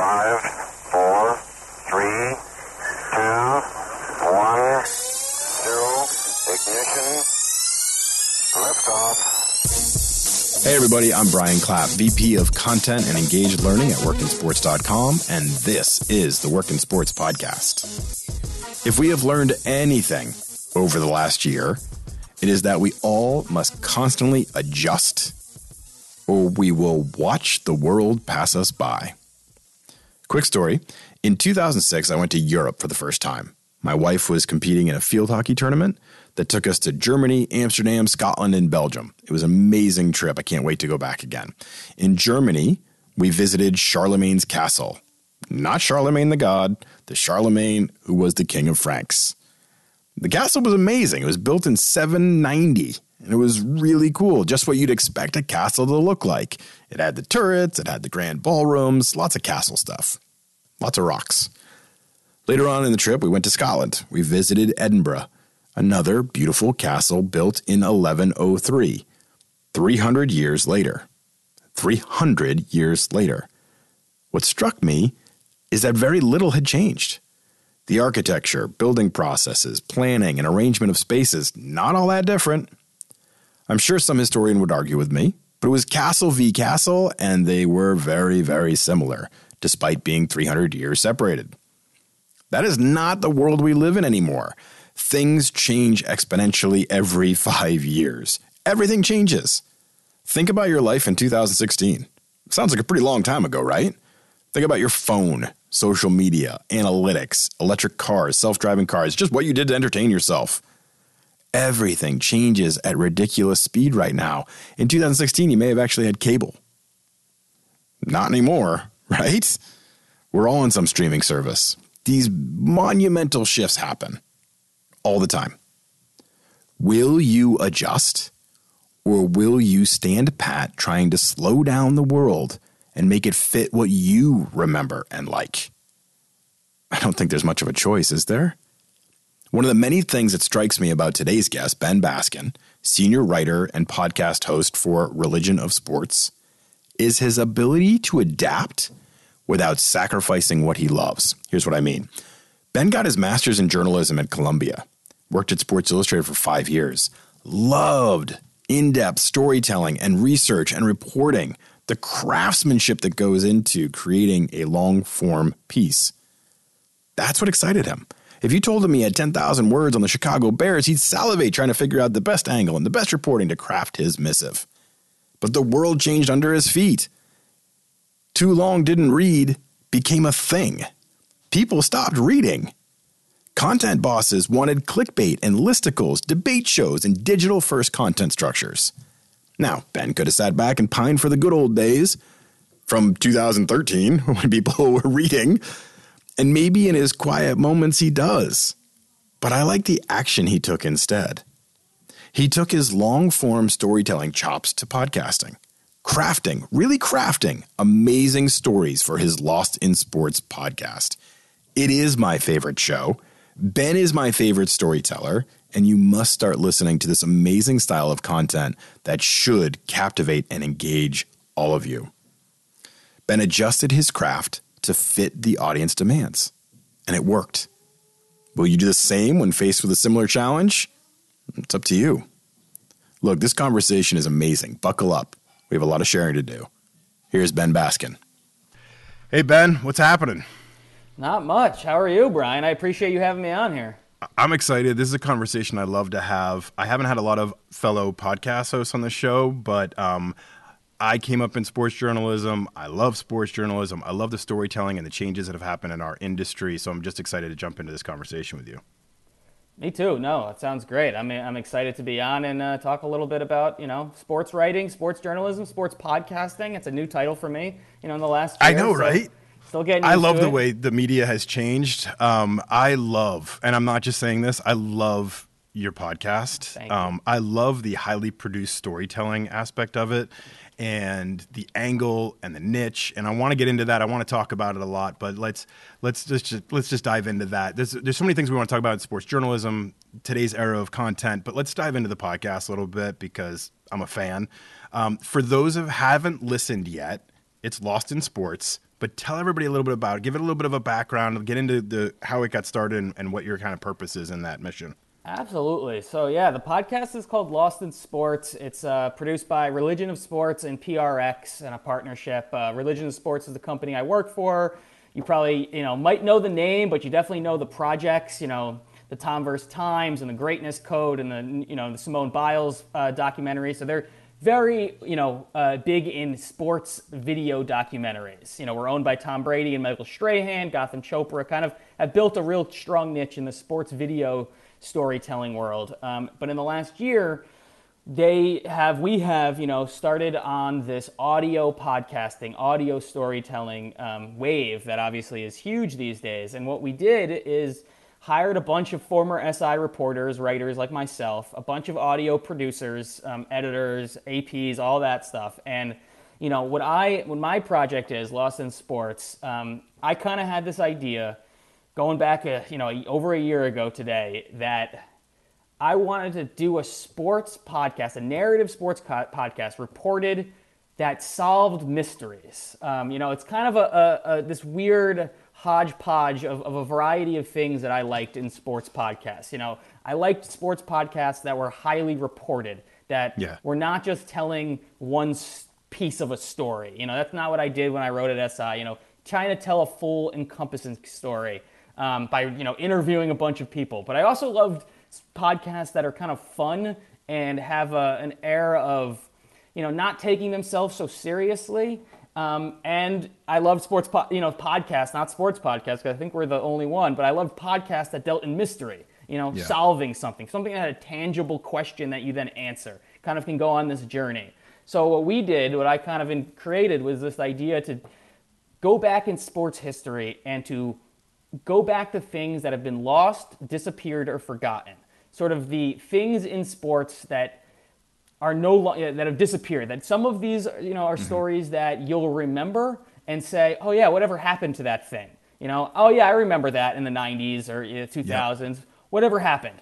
Five, four, three, two, one, zero. Ignition. Liftoff. Hey, everybody, I'm Brian Clapp, VP of Content and Engaged Learning at WorkinSports.com, and this is the Work in Sports Podcast. If we have learned anything over the last year, it is that we all must constantly adjust or we will watch the world pass us by. Quick story In 2006, I went to Europe for the first time. My wife was competing in a field hockey tournament that took us to Germany, Amsterdam, Scotland, and Belgium. It was an amazing trip. I can't wait to go back again. In Germany, we visited Charlemagne's castle. Not Charlemagne Tha God, the Charlemagne who was the king of Franks. The castle was amazing. It was built in 790 and it was really cool, just what you'd expect a castle to look like. It had the turrets, it had the grand ballrooms, lots of castle stuff, lots of rocks. Later on in the trip, we went to Scotland. We visited Edinburgh, another beautiful castle built in 1103, 300 years later. 300 years later. What struck me is that very little had changed. The architecture, building processes, planning, and arrangement of spaces, not all that different. I'm sure some historian would argue with me, but it was Castle v. Castle, and they were very, very similar, despite being 300 years separated. That is not the world we live in anymore. Things change exponentially every five years. Everything changes. Think about your life in 2016. Sounds like a pretty long time ago, right? Think about your phone, social media, analytics, electric cars, self driving cars, just what you did to entertain yourself. Everything changes at ridiculous speed right now. In 2016, you may have actually had cable. Not anymore, right? We're all on some streaming service. These monumental shifts happen all the time. Will you adjust or will you stand pat trying to slow down the world and make it fit what you remember and like? I don't think there's much of a choice, is there? One of the many things that strikes me about today's guest, Ben Baskin, senior writer and podcast host for Religion of Sports, is his ability to adapt without sacrificing what he loves. Here's what I mean Ben got his master's in journalism at Columbia, worked at Sports Illustrated for five years, loved in depth storytelling and research and reporting, the craftsmanship that goes into creating a long form piece. That's what excited him. If you told him he had 10,000 words on the Chicago Bears, he'd salivate trying to figure out the best angle and the best reporting to craft his missive. But the world changed under his feet. Too long didn't read became a thing. People stopped reading. Content bosses wanted clickbait and listicles, debate shows, and digital first content structures. Now, Ben could have sat back and pined for the good old days from 2013 when people were reading and maybe in his quiet moments he does. But I like the action he took instead. He took his long form storytelling chops to podcasting, crafting, really crafting amazing stories for his Lost in Sports podcast. It is my favorite show. Ben is my favorite storyteller, and you must start listening to this amazing style of content that should captivate and engage all of you. Ben adjusted his craft to fit the audience demands. And it worked. Will you do the same when faced with a similar challenge? It's up to you. Look, this conversation is amazing. Buckle up. We have a lot of sharing to do. Here's Ben Baskin. Hey, Ben, what's happening? Not much. How are you, Brian? I appreciate you having me on here. I'm excited. This is a conversation I love to have. I haven't had a lot of fellow podcast hosts on the show, but um, I came up in sports journalism. I love sports journalism. I love the storytelling and the changes that have happened in our industry. So I'm just excited to jump into this conversation with you. Me too. No, it sounds great. I mean, I'm excited to be on and uh, talk a little bit about you know sports writing, sports journalism, sports podcasting. It's a new title for me. You know, in the last year, I know, so right? Still getting. I love the it. way the media has changed. Um, I love, and I'm not just saying this. I love your podcast. Um, I love the highly produced storytelling aspect of it and the angle and the niche and I want to get into that. I want to talk about it a lot, but let's let's just let's just dive into that. There's there's so many things we want to talk about in sports journalism, today's era of content, but let's dive into the podcast a little bit because I'm a fan. Um, for those who haven't listened yet, it's Lost in Sports but tell everybody a little bit about it. Give it a little bit of a background, get into the how it got started and, and what your kind of purpose is in that mission. Absolutely. So, yeah, the podcast is called Lost in Sports. It's uh, produced by Religion of Sports and PRX in a partnership. Uh, Religion of Sports is the company I work for. You probably, you know, might know the name, but you definitely know the projects. You know, the Tom vs. Times and the Greatness Code and the, you know, the Simone Biles uh, documentary. So they're very, you know, uh, big in sports video documentaries. You know, we're owned by Tom Brady and Michael Strahan, Gotham Chopra, kind of have built a real strong niche in the sports video storytelling world. Um, but in the last year, they have we have you know started on this audio podcasting audio storytelling um, wave that obviously is huge these days and what we did is hired a bunch of former si reporters writers like myself a bunch of audio producers um, editors aps all that stuff and you know what i what my project is lost in sports um, i kind of had this idea going back, a, you know, over a year ago today, that I wanted to do a sports podcast, a narrative sports co- podcast, reported that solved mysteries. Um, you know, it's kind of a, a, a this weird hodgepodge of, of, a variety of things that I liked in sports podcasts. You know, I liked sports podcasts that were highly reported, that yeah. were not just telling one piece of a story. You know, that's not what I did when I wrote at SI. You know, trying to tell a full, encompassing story um, by you know interviewing a bunch of people. But I also loved podcasts that are kind of fun and have a, an air of you know not taking themselves so seriously. Um, and I loved sports, po- you know, podcasts, not sports podcasts, because I think we're the only one. But I loved podcasts that dealt in mystery, you know, yeah. solving something, something that had a tangible question that you then answer. Kind of can go on this journey. So what we did, what I kind of created, was this idea to go back in sports history and to go back to things that have been lost, disappeared, or forgotten. Sort of the things in sports that are no lo- that have disappeared. That some of these, you know, are mm-hmm. stories that you'll remember and say, "Oh yeah, whatever happened to that thing?" You know, "Oh yeah, I remember that in the '90s or you know, 2000s. Whatever happened?"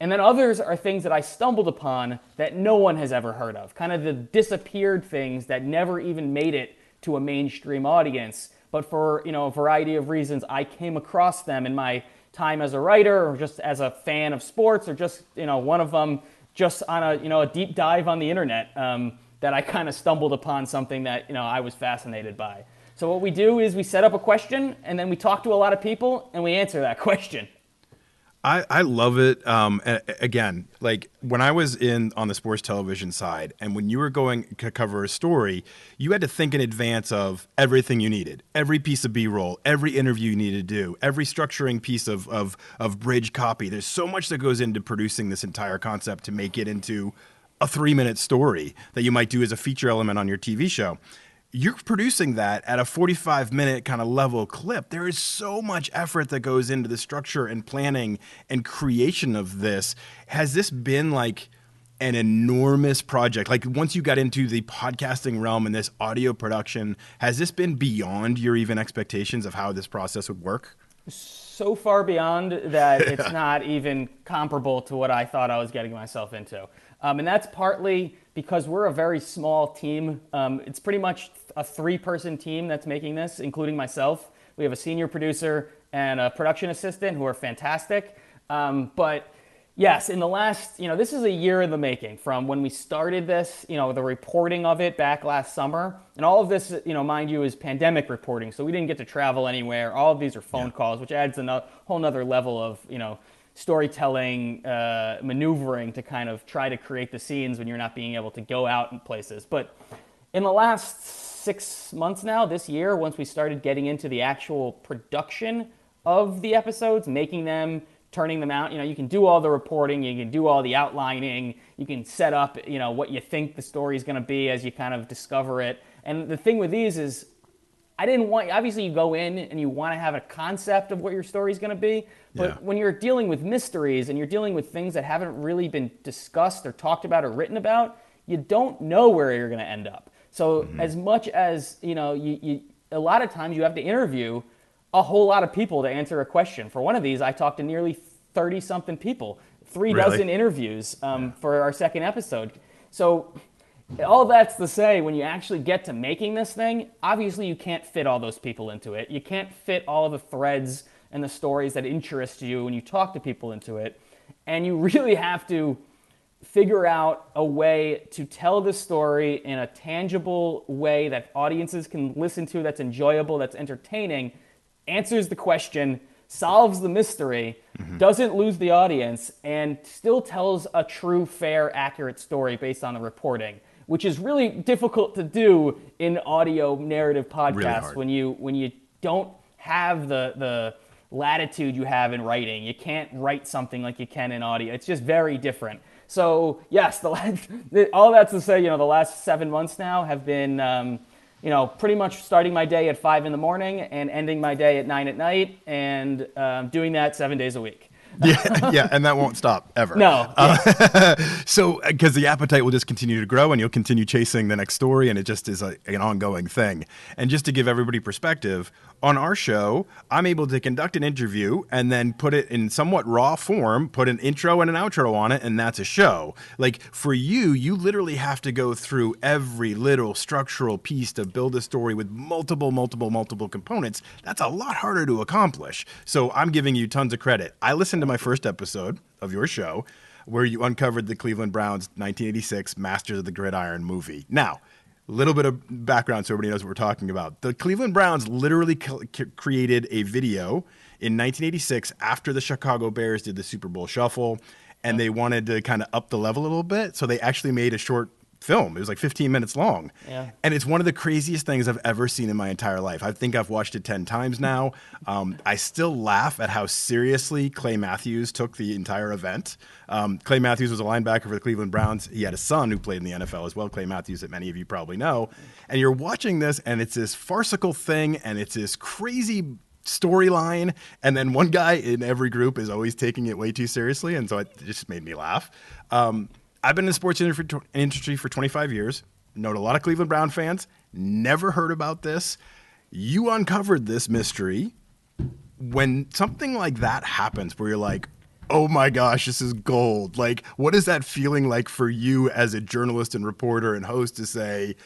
And then others are things that I stumbled upon that no one has ever heard of. Kind of the disappeared things that never even made it to a mainstream audience but for you know a variety of reasons, I came across them in my time as a writer, or just as a fan of sports, or just you know one of them just on a you know a deep dive on the internet um, that I kind of stumbled upon something that you know I was fascinated by. So what we do is we set up a question, and then we talk to a lot of people, and we answer that question. I, I love it. Um, again, like when I was in on the sports television side, and when you were going to cover a story, you had to think in advance of everything you needed, every piece of B roll, every interview you needed to do, every structuring piece of, of of bridge copy. There's so much that goes into producing this entire concept to make it into a three minute story that you might do as a feature element on your TV show you're producing that at a 45 minute kind of level clip. There is so much effort that goes into the structure and planning and creation of this. Has this been like an enormous project? Like once you got into the podcasting realm and this audio production, has this been beyond your even expectations of how this process would work? So far beyond that it's not even comparable to what I thought I was getting myself into. Um, and that's partly because we're a very small team. Um, it's pretty much a three person team that's making this, including myself. We have a senior producer and a production assistant who are fantastic. Um, but yes, in the last, you know, this is a year in the making from when we started this, you know, the reporting of it back last summer. And all of this, you know, mind you, is pandemic reporting. So we didn't get to travel anywhere. All of these are phone yeah. calls, which adds a whole nother level of, you know, storytelling uh, maneuvering to kind of try to create the scenes when you're not being able to go out in places. But in the last six months now, this year, once we started getting into the actual production of the episodes, making them, turning them out, you know, you can do all the reporting, you can do all the outlining, you can set up, you know, what you think the story is going to be as you kind of discover it. And the thing with these is, I didn't want, obviously, you go in and you want to have a concept of what your story is going to be. But yeah. when you're dealing with mysteries and you're dealing with things that haven't really been discussed or talked about or written about, you don't know where you're going to end up. So mm-hmm. as much as you know, you, you a lot of times you have to interview a whole lot of people to answer a question. For one of these, I talked to nearly thirty something people, three really? dozen interviews um, yeah. for our second episode. So all that's to say, when you actually get to making this thing, obviously you can't fit all those people into it. You can't fit all of the threads and the stories that interest you when you talk to people into it. And you really have to figure out a way to tell the story in a tangible way that audiences can listen to, that's enjoyable, that's entertaining, answers the question, solves the mystery, mm-hmm. doesn't lose the audience, and still tells a true, fair, accurate story based on the reporting. Which is really difficult to do in audio narrative podcasts really when you when you don't have the the latitude you have in writing. You can't write something like you can in audio. It's just very different. So yes, the last, all that's to say, you know, the last seven months now have been, um, you know, pretty much starting my day at five in the morning and ending my day at nine at night, and um, doing that seven days a week. yeah, yeah, and that won't stop ever. No. Uh, so, because the appetite will just continue to grow, and you'll continue chasing the next story, and it just is a, an ongoing thing. And just to give everybody perspective, on our show, I'm able to conduct an interview and then put it in somewhat raw form, put an intro and an outro on it, and that's a show. Like for you, you literally have to go through every little structural piece to build a story with multiple, multiple, multiple components. That's a lot harder to accomplish. So I'm giving you tons of credit. I listened to my first episode of your show where you uncovered the Cleveland Browns 1986 Masters of the Gridiron movie. Now, little bit of background so everybody knows what we're talking about. The Cleveland Browns literally created a video in 1986 after the Chicago Bears did the Super Bowl shuffle and they wanted to kind of up the level a little bit. So they actually made a short film. It was like 15 minutes long. Yeah. And it's one of the craziest things I've ever seen in my entire life. I think I've watched it 10 times now. Um, I still laugh at how seriously Clay Matthews took the entire event. Um, Clay Matthews was a linebacker for the Cleveland Browns. He had a son who played in the NFL as well, Clay Matthews, that many of you probably know. And you're watching this, and it's this farcical thing, and it's this crazy storyline and then one guy in every group is always taking it way too seriously and so it just made me laugh um, I've been in the sports industry for 25 years, known a lot of Cleveland Brown fans, never heard about this. You uncovered this mystery. When something like that happens, where you're like, oh my gosh, this is gold. Like, what is that feeling like for you as a journalist and reporter and host to say,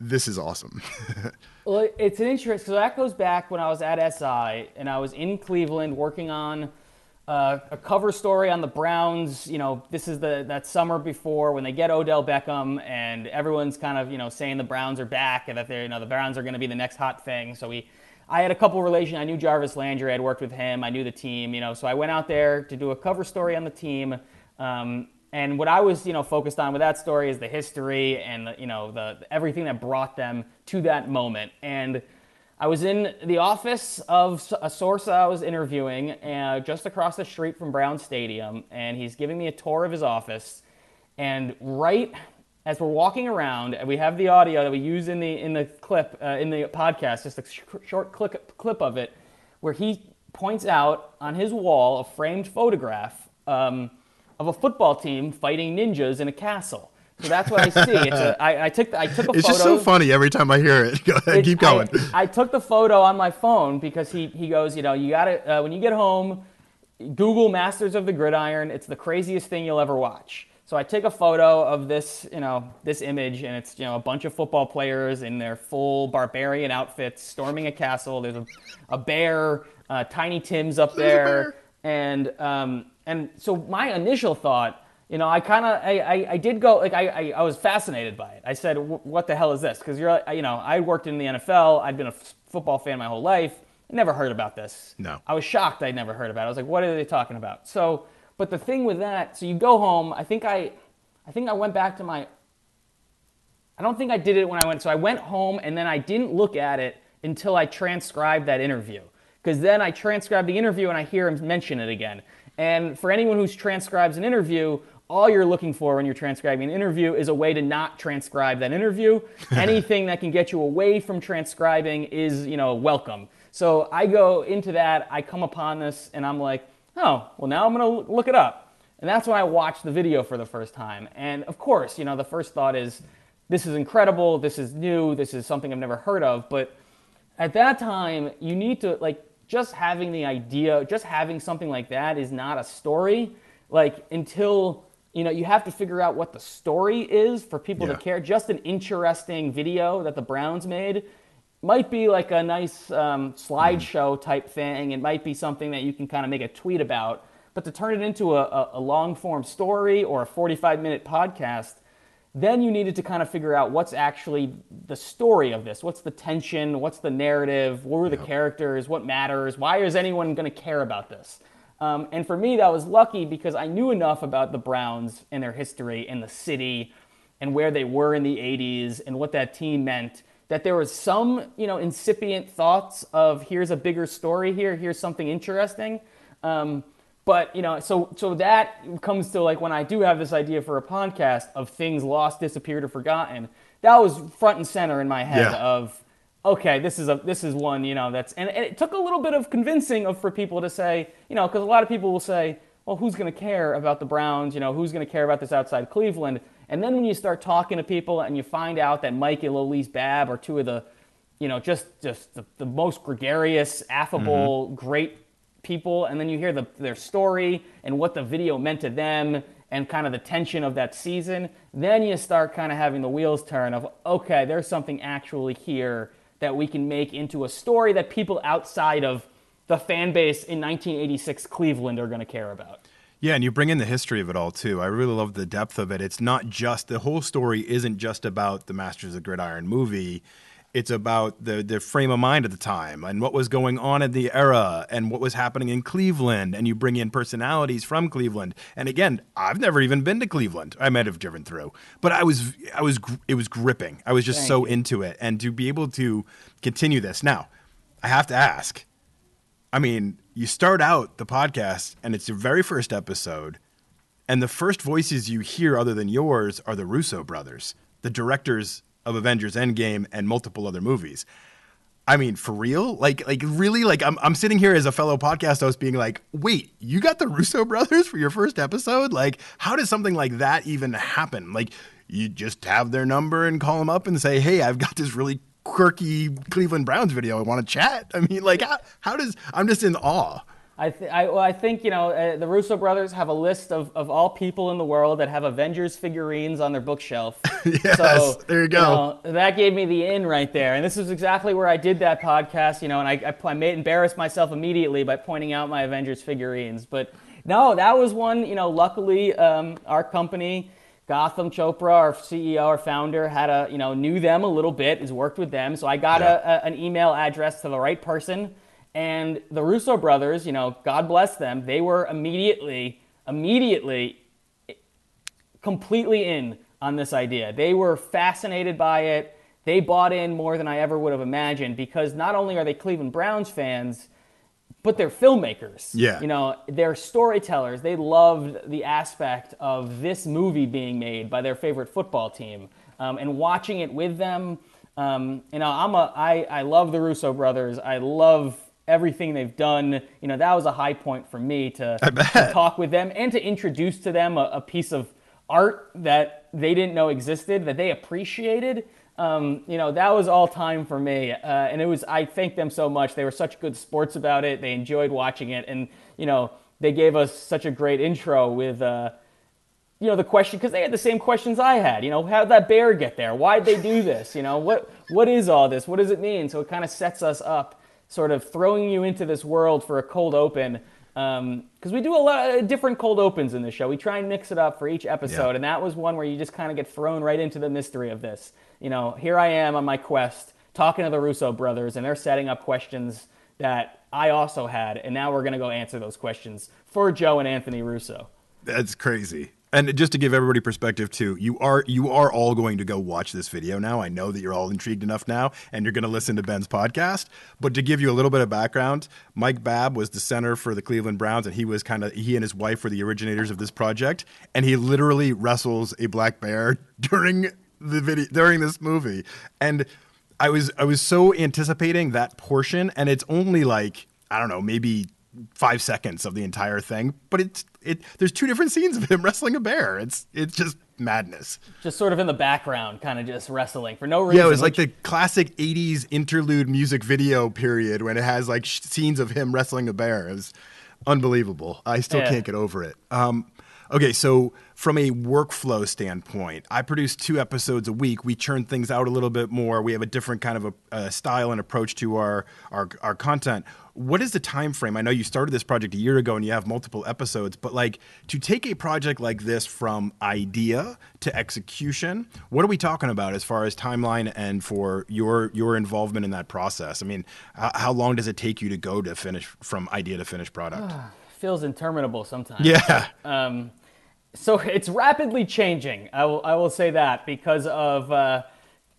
this is awesome? well, it's an interest because that goes back when I was at SI and I was in Cleveland working on uh, a cover story on the Browns. You know, this is the that summer before when they get Odell Beckham, and everyone's kind of you know saying the Browns are back and that they you know the Browns are going to be the next hot thing. So we, I had a couple relation. I knew Jarvis Landry. I had worked with him. I knew the team. You know, so I went out there to do a cover story on the team. Um, and what I was, you know, focused on with that story is the history and the, you know the everything that brought them to that moment. And I was in the office of a source I was interviewing uh, just across the street from Brown Stadium, and he's giving me a tour of his office. And right as we're walking around, and we have the audio that we use in the in the clip uh, in the podcast, just a sh- short clip clip of it, where he points out on his wall a framed photograph um, of a football team fighting ninjas in a castle. So that's what I see. It's a, I, I took I took a it's photo. just so funny every time I hear it. Go ahead, it, keep going. I, I, took the photo on my phone because he he goes, you know, you got to uh, when you get home, Google Masters of the Gridiron. It's the craziest thing you'll ever watch. So I take a photo of this, you know, this image, and it's you know a bunch of football players in their full barbarian outfits storming a castle. There's a, a bear, uh, Tiny Tim's up there, and um, and so my initial thought you know, I kind of, I, I, I, did go, like, I, I, I, was fascinated by it. I said, what the hell is this? Because you're, you know, I worked in the NFL. I'd been a f- football fan my whole life. I never heard about this. No. I was shocked I'd never heard about it. I was like, what are they talking about? So, but the thing with that, so you go home. I think I, I think I went back to my. I don't think I did it when I went. So I went home and then I didn't look at it until I transcribed that interview. Because then I transcribed the interview and I hear him mention it again. And for anyone who transcribes an interview, all you're looking for when you're transcribing an interview is a way to not transcribe that interview. Anything that can get you away from transcribing is, you know, welcome. So I go into that, I come upon this, and I'm like, oh, well, now I'm going to look it up. And that's when I watched the video for the first time. And of course, you know, the first thought is, this is incredible, this is new, this is something I've never heard of. But at that time, you need to, like, just having the idea, just having something like that is not a story. Like, until you know, you have to figure out what the story is for people Yeah. to care. Just an interesting video that the Browns made might be like a nice um, slideshow type thing. It might be something that you can kind of make a tweet about. But to turn it into a, a, a long form story or a 45 minute podcast, then you needed to kind of figure out what's actually the story of this. What's the tension? What's the narrative? What were the characters? What matters? Why is anyone going to care about this? Um, and for me, that was lucky because I knew enough about the Browns and their history and the city and where they were in the 80s and what that team meant that there was some, you know, incipient thoughts of here's a bigger story here, here's something interesting. Um, but you know, so so that comes to like when I do have this idea for a podcast of things lost, disappeared, or forgotten. That was front and center in my head Yeah. of okay, this is a this is one you know that's and, and it took a little bit of convincing of for people to say you know because a lot of people will say well who's going to care about the Browns? You know who's going to care about this outside Cleveland? And then when you start talking to people and you find out that Mike and Elise Baab are two of the you know just just the, the most gregarious affable mm-hmm. great people and then you hear the, their story and what the video meant to them and kind of the tension of that season then you start kind of having the wheels turn of okay there's something actually here that we can make into a story that people outside of the fan base in 1986 cleveland are going to care about Yeah, and you bring in the history of it all too. I really love the depth of it. It's not just the whole story isn't just about the Masters of Gridiron movie. It's about the the frame of mind at the time and what was going on in the era and what was happening in Cleveland. And you bring in personalities from Cleveland. And again, I've never even been to Cleveland. I might have driven through, but I was I was it was gripping. I was just Thank so you. into it. And to be able to continue this now, I have to ask. I mean, you start out the podcast and it's your very first episode, and the first voices you hear other than yours are the Russo brothers, the directors of Avengers Endgame and multiple other movies. I mean, for real? Like, like really? Like, I'm, I'm sitting here as a fellow podcast host being like, wait, you got the Russo brothers for your first episode? Like, how does something like that even happen? Like, you just have their number and call them up and say, hey, I've got this really quirky Cleveland Browns video. I want to chat. I mean, like, how, how does, I'm just in awe. I, th- I, well, I think you know uh, the Russo brothers have a list of, of all people in the world that have Avengers figurines on their bookshelf. Yes, so, there you go. know, that gave me the in right there, and this is exactly where I did that podcast. You know, and I, I, I made embarrassed myself immediately by pointing out my Avengers figurines. But no, that was one. You know, luckily um, our company. Gotham Chopra, our CEO, our founder, had a you know knew them a little bit, has worked with them, so I got Yeah. a, a, an email address to the right person. And the Russo brothers, you know, God bless them, they were immediately, immediately completely in on this idea. They were fascinated by it. They bought in more than I ever would have imagined because not only are they Cleveland Browns fans, but they're filmmakers. Yeah. You know, they're storytellers. They loved the aspect of this movie being made by their favorite football team um, and watching it with them. Um, you know, I'm a, I, I love the Russo brothers. I love everything they've done. You know, that was a high point for me to, to talk with them and to introduce to them a, a piece of art that they didn't know existed, that they appreciated. Um, you know, that was all time for me. Uh, and it was, I thank them so much. They were such good sports about it. They enjoyed watching it. And, you know, they gave us such a great intro with, uh, you know, the question, because they had the same questions I had. You know, how'd that bear get there? Why'd they do this? You know, what, what is all this? What does it mean? So it kind of sets us up, sort of throwing you into this world for a cold open. Um, because we do a lot of different cold opens in the show. We try and mix it up for each episode. Yeah. And that was one where you just kind of get thrown right into the mystery of this. You know, here I am on my quest talking to the Russo brothers, and they're setting up questions that I also had. And now we're going to go answer those questions for Joe and Anthony Russo. That's crazy. And just to give everybody perspective too, you are you are all going to go watch this video now. I know that you're all intrigued enough now, and you're going to listen to Ben's podcast. But to give you a little bit of background, Mike Baab was the center for the Cleveland Browns, and he was kind of he and his wife were the originators of this project. And he literally wrestles a black bear during the video during this movie. And I was I was so anticipating that portion, and it's only like I don't know, maybe five seconds of the entire thing, but it's it. There's two different scenes of him wrestling a bear. It's it's just madness. Just sort of in the background, kind of just wrestling for no reason. Yeah, it was like which- the classic '80s interlude music video period when it has like sh- scenes of him wrestling a bear. It was unbelievable. I still Yeah. can't get over it. Um, Okay, so from a workflow standpoint, I produce two episodes a week. We churn things out a little bit more. We have a different kind of a, a style and approach to our, our our content. What is the time frame? I know you started this project a year ago and you have multiple episodes, but like to take a project like this from idea to execution, what are we talking about as far as timeline and for your your involvement in that process? I mean, how, how long does it take you to go to finish from idea to finished product? Feels interminable sometimes. Yeah. Um, so it's rapidly changing. I will, I will say that because of uh,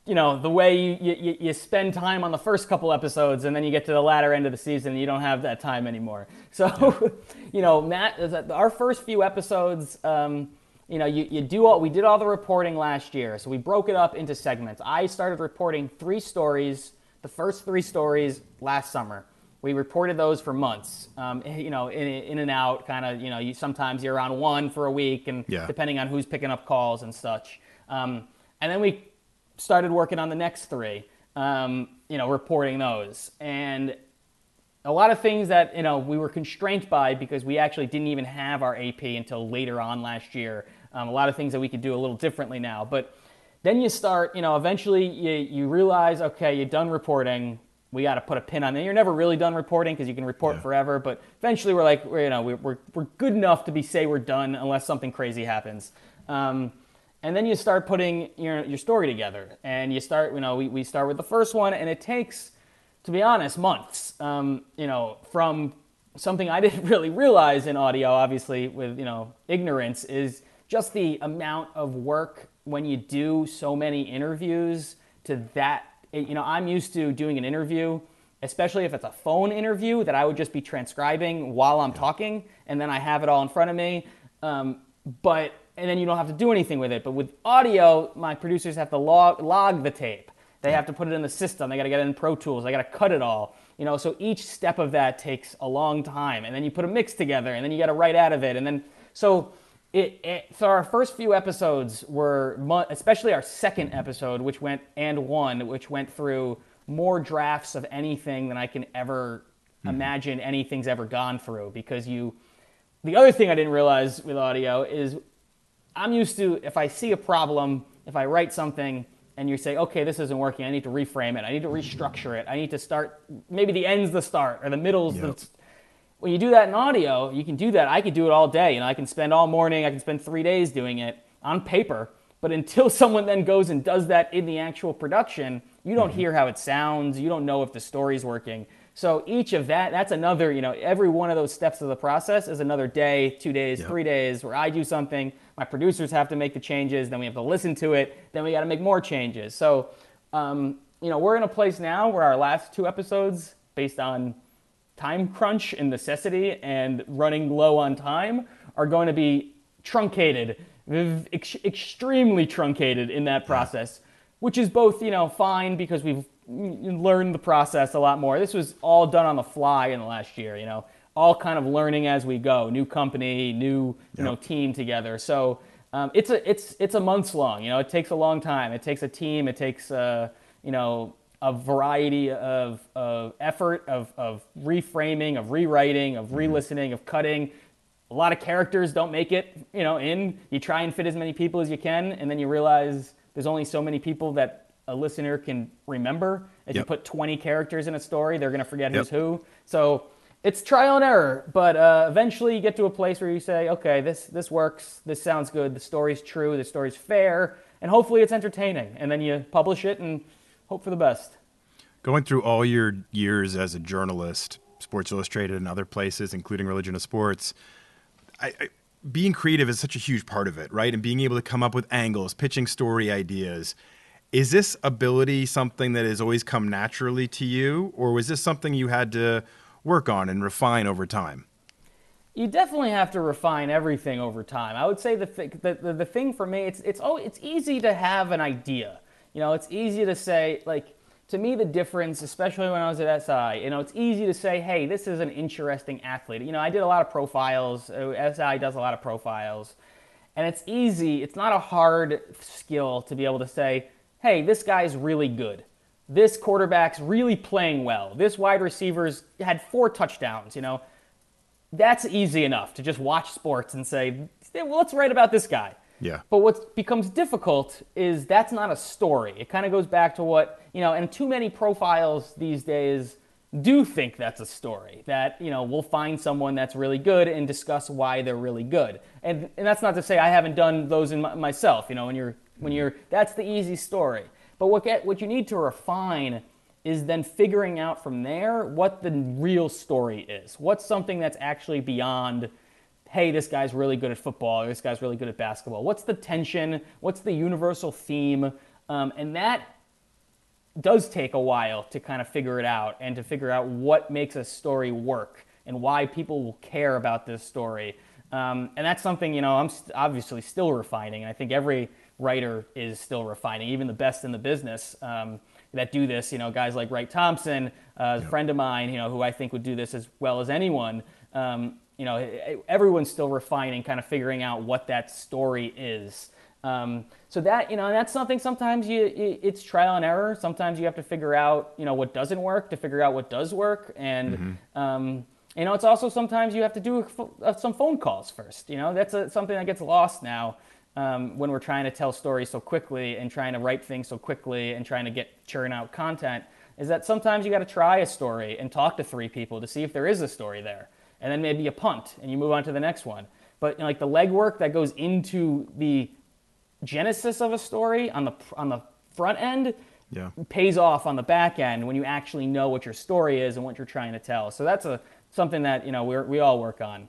you know the way you, you, you spend time on the first couple episodes and then you get to the latter end of the season and you don't have that time anymore. So you know Matt, our first few episodes. Um, you know, you, you do all we did all the reporting last year, so we broke it up into segments. I started reporting three stories, the first three stories last summer. We reported those for months, um, you know, in, in and out, kind of, you know, you, sometimes you're on one for a week, and Yeah. depending on who's picking up calls and such. Um, and then we started working on the next three, um, you know, reporting those. And a lot of things that you know we were constrained by because we actually didn't even have our AP until later on last year. Um, a lot of things that we could do a little differently now, but then you start, you know, eventually you, you realize, okay, you're done reporting. We got to put a pin on it. You're never really done reporting because you can report Yeah. forever, but eventually we're like, we're, you know, we're, we're, we're good enough to be say we're done unless something crazy happens. Um, and then you start putting your, your story together and you start, you know, we, we start with the first one and it takes, to be honest, months. Um, you know, from something I didn't really realize in audio, obviously, with you know ignorance, is just the amount of work when you do so many interviews. To that, you know, I'm used to doing an interview, especially if it's a phone interview, that I would just be transcribing while I'm talking, and then I have it all in front of me. Um, but and then you don't have to do anything with it. But with audio, my producers have to log, log the tape. They have to put it in the system. They got to get it in Pro Tools. They got to cut it all. You know, so each step of that takes a long time, and then you put a mix together, and then you got to write out of it, and then so it, it. So our first few episodes were, especially our second episode, which went and one, which went through more drafts of anything than I can ever mm-hmm. imagine anything's ever gone through, because you. The other thing I didn't realize with audio is I'm used to if I see a problem, if I write something and you say, okay, this isn't working, I need to reframe it, I need to restructure it, I need to start, maybe the end's the start or the middle's Yep. the. When you do that in audio, you can do that. I could do it all day. You know, I can spend all morning, I can spend three days doing it on paper. But until someone then goes and does that in the actual production, you don't mm-hmm. hear how it sounds. You don't know if the story's working. So each of that, that's another, you know, every one of those steps of the process is another day, two days, Yep. three days where I do something, my producers have to make the changes, then we have to listen to it, then we got to make more changes. So, um, you know, we're in a place now where our last two episodes, based on time crunch and necessity and running low on time, are going to be truncated, ex- extremely truncated in that process, which is both, you know, fine because we've mm, learned the process a lot more. This was all done on the fly in the last year, you know, all kind of learning as we go. New company, new, you know, team together. So um, it's a it's it's a months long. You know, it takes a long time. It takes a team. It takes uh, you know a variety of, of effort, of, of reframing, of rewriting, of re-listening, of cutting. A lot of characters don't make it, you know, in. You try and fit as many people as you can, and then you realize there's only so many people that a listener can remember. If you put 20 characters in a story, they're going to forget Yep. who's who. So it's trial and error, but uh, eventually you get to a place where you say, okay, this this works, this sounds good, the story's true, the story's fair, and hopefully it's entertaining. And then you publish it and hope for the best. Going through all your years as a journalist, Sports Illustrated and other places, including Religion of Sports, I, I, being creative is such a huge part of it, right? And being able to come up with angles, pitching story ideas. Is this ability something that has always come naturally to you, or was this something you had to work on and refine over time? You definitely have to refine everything over time. I would say the, th- the, the, the thing for me, it's, it's, oh, it's easy to have an idea. You know, it's easy to say, like, to me, the difference, especially when I was at SI, you know, it's easy to say, hey, this is an interesting athlete. You know, I did a lot of profiles. Uh, SI does a lot of profiles. And it's easy, it's not a hard skill to be able to say, hey, this guy's really good. This quarterback's really playing well. This wide receiver's had four touchdowns, you know that's easy enough to just watch sports and say well, let's write about this guy. Yeah. But what becomes difficult is that's not a story. It kind of goes back to what, you know, and too many profiles these days do think that's a story. That, you know, we'll find someone that's really good and discuss why they're really good. And, and that's not to say I haven't done those in my, myself, you know, when you're, when you're, that's the easy story. But what, get, what you need to refine is then figuring out from there what the real story is. What's something that's actually beyond hey, this guy's really good at football, or this guy's really good at basketball? What's the tension? What's the universal theme? Um, and that does take a while to kind of figure it out and to figure out what makes a story work and why people will care about this story. Um, and that's something, you know, I'm st- obviously still refining. I think every writer is still refining, even the best in the business um, that do this. You know, guys like Wright Thompson, uh, a friend of mine, you know, who I think would do this as well as anyone. Um, you know, everyone's still refining, kind of figuring out what that story is. Um, so that you know, that's something. Sometimes you, it's trial and error. Sometimes you have to figure out you know what doesn't work to figure out what does work, and mm-hmm. um, you know, it's also sometimes you have to do uh, some phone calls first. You know, that's a, something that gets lost now um, when we're trying to tell stories so quickly and trying to write things so quickly and trying to get churn out content. Is that sometimes you got to try a story and talk to three people to see if there is a story there and then maybe a punt, and you move on to the next one. But you know, like the legwork that goes into the genesis of a story on the on the front end yeah. pays off on the back end when you actually know what your story is and what you're trying to tell. So that's a something that you know we we all work on.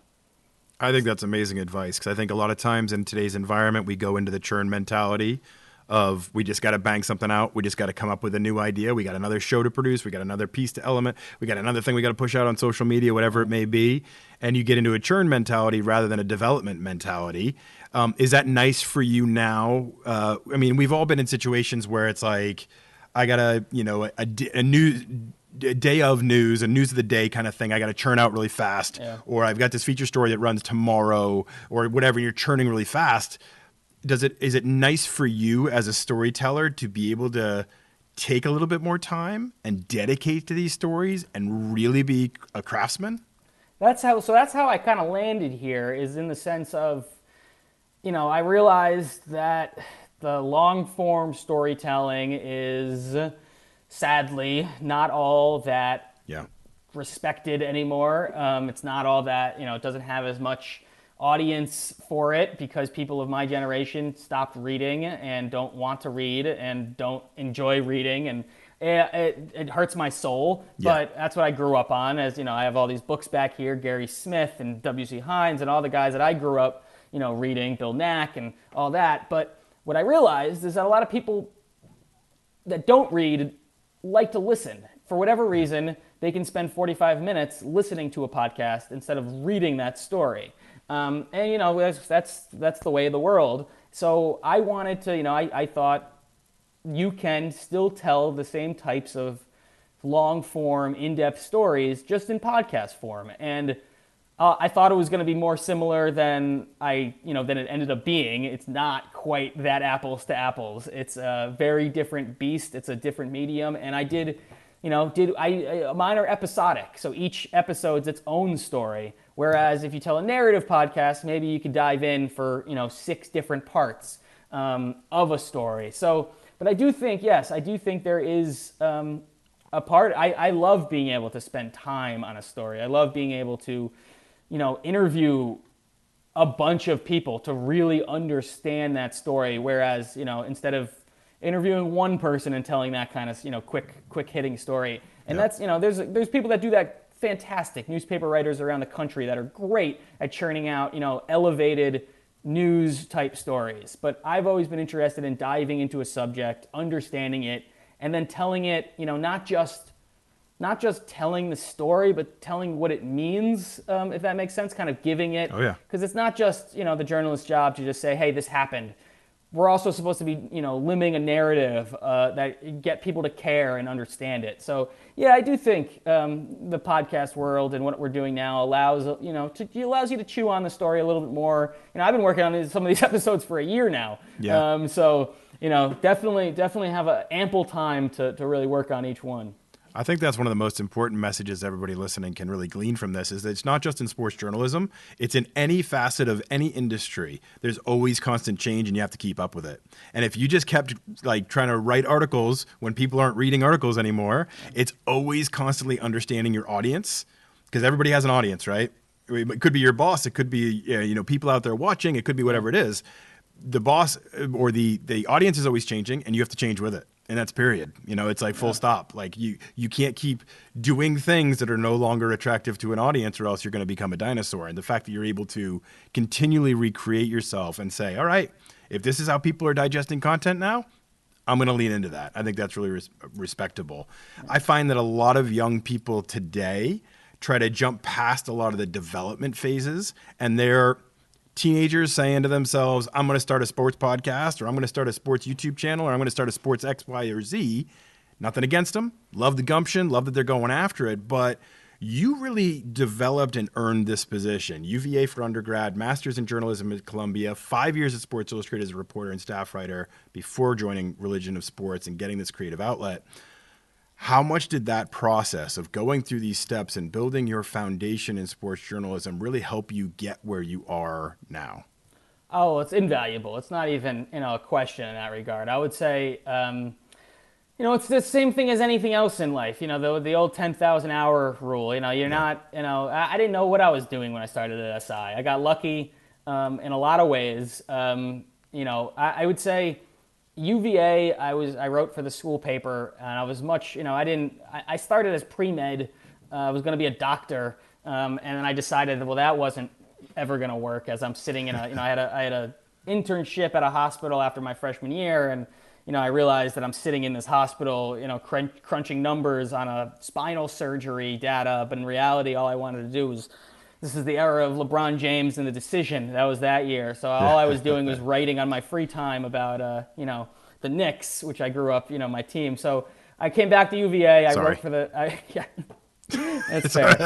I think that's amazing advice because I think a lot of times in today's environment we go into the churn mentality of we just got to bang something out. We just got to come up with a new idea. We got another show to produce. We got another piece to element. We got another thing we got to push out on social media, whatever it may be. And you get into a churn mentality rather than a development mentality. Um, is that nice for you now? Uh, I mean, we've all been in situations where it's like, I got a, you know, a, a new day of news, a news of the day kind of thing. I got to churn out really fast, yeah. or I've got this feature story that runs tomorrow, or whatever. You're churning really fast does it is it nice for you as a storyteller to be able to take a little bit more time and dedicate to these stories and really be a craftsman? That's how so that's how I kind of landed here is in the sense of you know, I realized that the long form storytelling is sadly not all that yeah. respected anymore. Um, it's not all that, you know, it doesn't have as much audience for it because people of my generation stopped reading and don't want to read and don't enjoy reading and it, it, it hurts my soul Yeah. but that's what i grew up on as you know i have all these books back here gary smith and wc heinz and all the guys that i grew up you know reading bill nack and all that but what i realized is that a lot of people that don't read like to listen for whatever reason they can spend 45 minutes listening to a podcast instead of reading that story um, and you know that's, that's that's the way of the world. So I wanted to, you know, I, I thought you can still tell the same types of long form, in depth stories just in podcast form. And uh, I thought it was going to be more similar than I, you know, than it ended up being. It's not quite that apples to apples. It's a very different beast. It's a different medium. And I did, you know, did I, mine are episodic. So each episode's its own story. Whereas if you tell a narrative podcast, maybe you could dive in for you know six different parts um, of a story. So, but I do think yes, I do think there is um, a part. I, I love being able to spend time on a story. I love being able to, you know, interview a bunch of people to really understand that story. Whereas you know instead of interviewing one person and telling that kind of you know quick quick hitting story, and that's you know there's there's people that do that fantastic newspaper writers around the country that are great at churning out, you know, elevated news type stories. But I've always been interested in diving into a subject, understanding it, and then telling it, you know, not just not just telling the story, but telling what it means, um, if that makes sense, kind of giving it. Oh, yeah. Because it's not just, you know, the journalist's job to just say, hey, this happened we're also supposed to be, you know, limbing a narrative uh, that get people to care and understand it. So, yeah, I do think um, the podcast world and what we're doing now allows, you know, to, allows you to chew on the story a little bit more. You know, I've been working on some of these episodes for a year now. Yeah. Um, so, you know, definitely, definitely have a ample time to, to really work on each one. I think that's one of the most important messages everybody listening can really glean from this is that it's not just in sports journalism, it's in any facet of any industry. There's always constant change and you have to keep up with it. And if you just kept like trying to write articles when people aren't reading articles anymore, it's always constantly understanding your audience because everybody has an audience, right? It could be your boss, it could be you know people out there watching, it could be whatever it is. The boss or the the audience is always changing and you have to change with it and that's period. You know it's like full yeah. stop. Like you you can't keep doing things that are no longer attractive to an audience or else you're going to become a dinosaur. And the fact that you're able to continually recreate yourself and say all right if this is how people are digesting content now i'm going to lean into that. I think that's really res- respectable. I find that a lot of young people today try to jump past a lot of the development phases and they're teenagers saying to themselves, I'm going to start a sports podcast or I'm going to start a sports YouTube channel or I'm going to start a sports X, Y, or Z. Nothing against them. Love the gumption. Love that they're going after it. But you really developed and earned this position. UVA for undergrad, master's in journalism at Columbia, five years at Sports Illustrated as a reporter and staff writer before joining Religion of Sports and getting this creative outlet. How much did that process of going through these steps and building your foundation in sports journalism really help you get where you are now? Oh, it's invaluable. It's not even you know a question in that regard. I would say, um, you know, it's the same thing as anything else in life. You know, the the old ten thousand hour rule. You know, you're yeah. not. You know, I, I, didn't know what I was doing when I started at SI. I got lucky um, in a lot of ways. Um, you know, I, I would say UVA, I was I wrote for the school paper, and I was much you know I didn't I, I started as pre med. Uh, I was going to be a doctor, um, and then I decided well that wasn't ever going to work as I'm sitting in a you know I had a I had a internship at a hospital after my freshman year, and you know I realized that I'm sitting in this hospital you know crunch, crunching numbers on a spinal surgery data, but in reality all I wanted to do was this is the era of LeBron James and the decision. That was that year. So all I was doing was writing on my free time about, uh, you know, the Knicks, which I grew up, you know, my team. So I came back to UVA. I Sorry. worked for the. I, yeah, that's fair.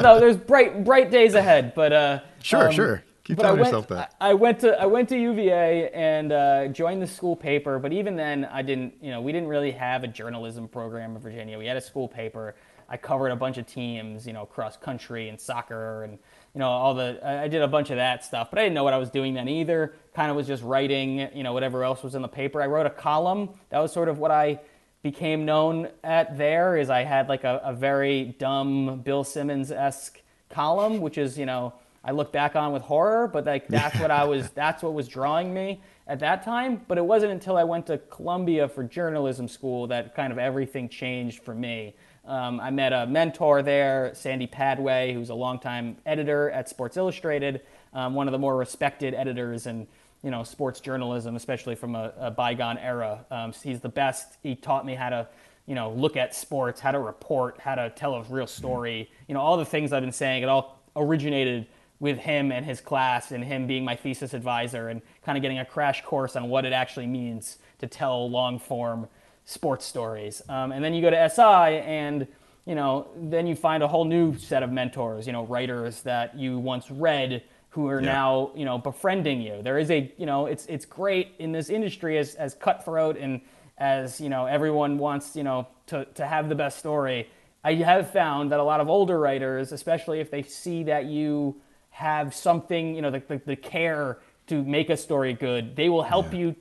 no, there's bright bright days ahead, but uh, sure, um, sure. Keep telling went, yourself that. I, I went to I went to UVA and uh, joined the school paper, but even then, I didn't. You know, we didn't really have a journalism program in Virginia. We had a school paper I covered a bunch of teams, you know, cross country and soccer and you know all the I did a bunch of that stuff, but I didn't know what I was doing then either. Kind of was just writing, you know, whatever else was in the paper. I wrote a column. That was sort of what I became known at there. Is I had like a, a very dumb Bill Simmons esque column, which is you know I look back on with horror, but like that's what I was. That's what was drawing me at that time. But it wasn't until I went to Columbia for journalism school that kind of everything changed for me. Um, I met a mentor there, Sandy Padwe, who's a longtime editor at Sports Illustrated, um, one of the more respected editors in you know sports journalism, especially from a, a bygone era. Um, he's the best. He taught me how to you know look at sports, how to report, how to tell a real story. You know all the things I've been saying. It all originated with him and his class, and him being my thesis advisor, and kind of getting a crash course on what it actually means to tell long form sports stories. Um, and then you go to SI and you know, then you find a whole new set of mentors, you know, writers that you once read who are yeah. now, you know, befriending you. There is a, you know, it's it's great in this industry as as cutthroat and as, you know, everyone wants, you know, to to have the best story. I have found that a lot of older writers, especially if they see that you have something, you know, the, the, the care to make a story good, they will help yeah. you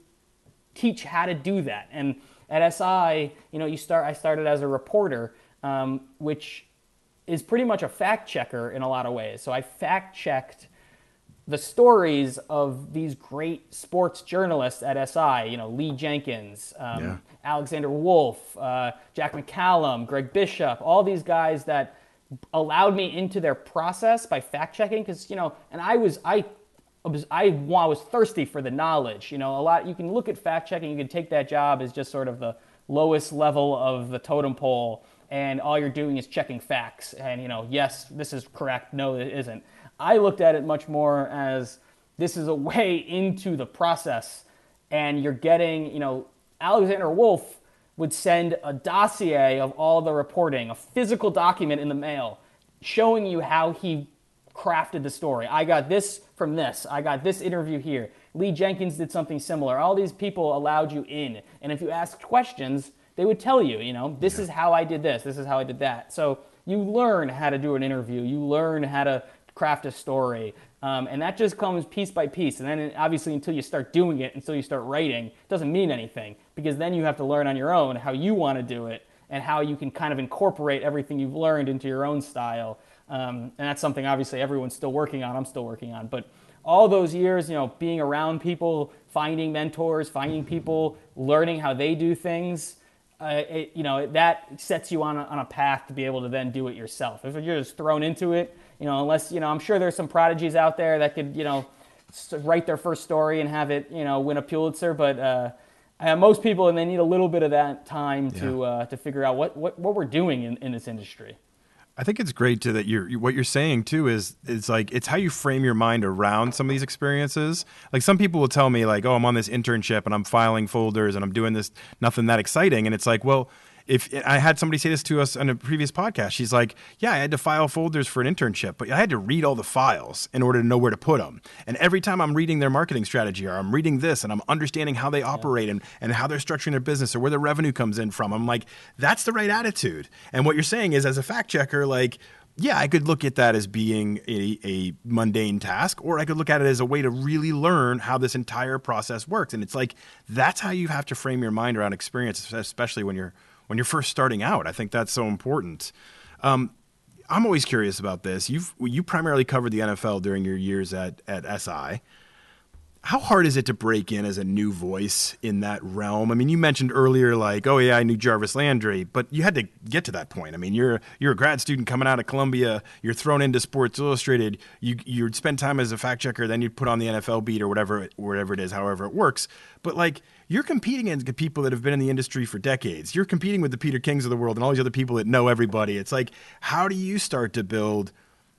teach how to do that. And at SI, you know, you start. I started as a reporter, um, which is pretty much a fact checker in a lot of ways. So I fact checked the stories of these great sports journalists at SI. You know, Lee Jenkins, um, yeah. Alexander Wolff, uh, Jack McCallum, Greg Bishop, all these guys that allowed me into their process by fact checking because you know and i was i I, was thirsty for the knowledge. You know, a lot. You can look at fact checking. You can take that job as just sort of the lowest level of the totem pole, and all you're doing is checking facts. And you know, yes, this is correct. No, it isn't. I looked at it much more as this is a way into the process, and you're getting. You know, Alexander Wolff would send a dossier of all the reporting, a physical document in the mail, showing you how he crafted the story. I got this from this. I got this interview here. Lee Jenkins did something similar. All these people allowed you in. And if you asked questions, they would tell you, you know, this is how I did this, this is how I did that. So you learn how to do an interview, you learn how to craft a story. Um, and that just comes piece by piece. And then obviously, until you start doing it, until you start writing, it doesn't mean anything because then you have to learn on your own how you want to do it and how you can kind of incorporate everything you've learned into your own style. Um, and that's something obviously everyone's still working on. I'm still working on. But all those years, you know, being around people, finding mentors, finding people, learning how they do things, uh, it, you know, that sets you on a, on a path to be able to then do it yourself. If you're just thrown into it, you know, unless, you know, I'm sure there's some prodigies out there that could, you know, write their first story and have it, you know, win a Pulitzer, but uh, most people, and they need a little bit of that time yeah. to uh, to figure out what, what, what we're doing in, in this industry. I think it's great too that you're what you're saying too is it's like it's how you frame your mind around some of these experiences. Like some people will tell me like, "Oh, I'm on this internship and I'm filing folders and I'm doing this nothing that exciting." And it's like, "Well, if I had somebody say this to us on a previous podcast, she's like, "Yeah, I had to file folders for an internship, but I had to read all the files in order to know where to put them. And every time I'm reading their marketing strategy or I'm reading this and I'm understanding how they operate and, and how they're structuring their business or where the revenue comes in from, I'm like, that's the right attitude. And what you're saying is, as a fact checker, like yeah, I could look at that as being a, a, mundane task, or I could look at it as a way to really learn how this entire process works. And it's like that's how you have to frame your mind around experience, especially when you're when you're first starting out. I think that's so important. Um, I'm always curious about this. You've you primarily covered the NFL during your years at at SI. How hard is it to break in as a new voice in that realm? I mean, you mentioned earlier, like, oh yeah, I knew Jarvis Landry, but you had to get to that point. I mean, you're you're a grad student coming out of Columbia. You're thrown into Sports Illustrated. You you'd spend time as a fact checker, then you'd put on the NFL beat or whatever whatever it is, however it works. But like, you're competing against people that have been in the industry for decades. You're competing with the Peter Kings of the world and all these other people that know everybody. It's like, how do you start to build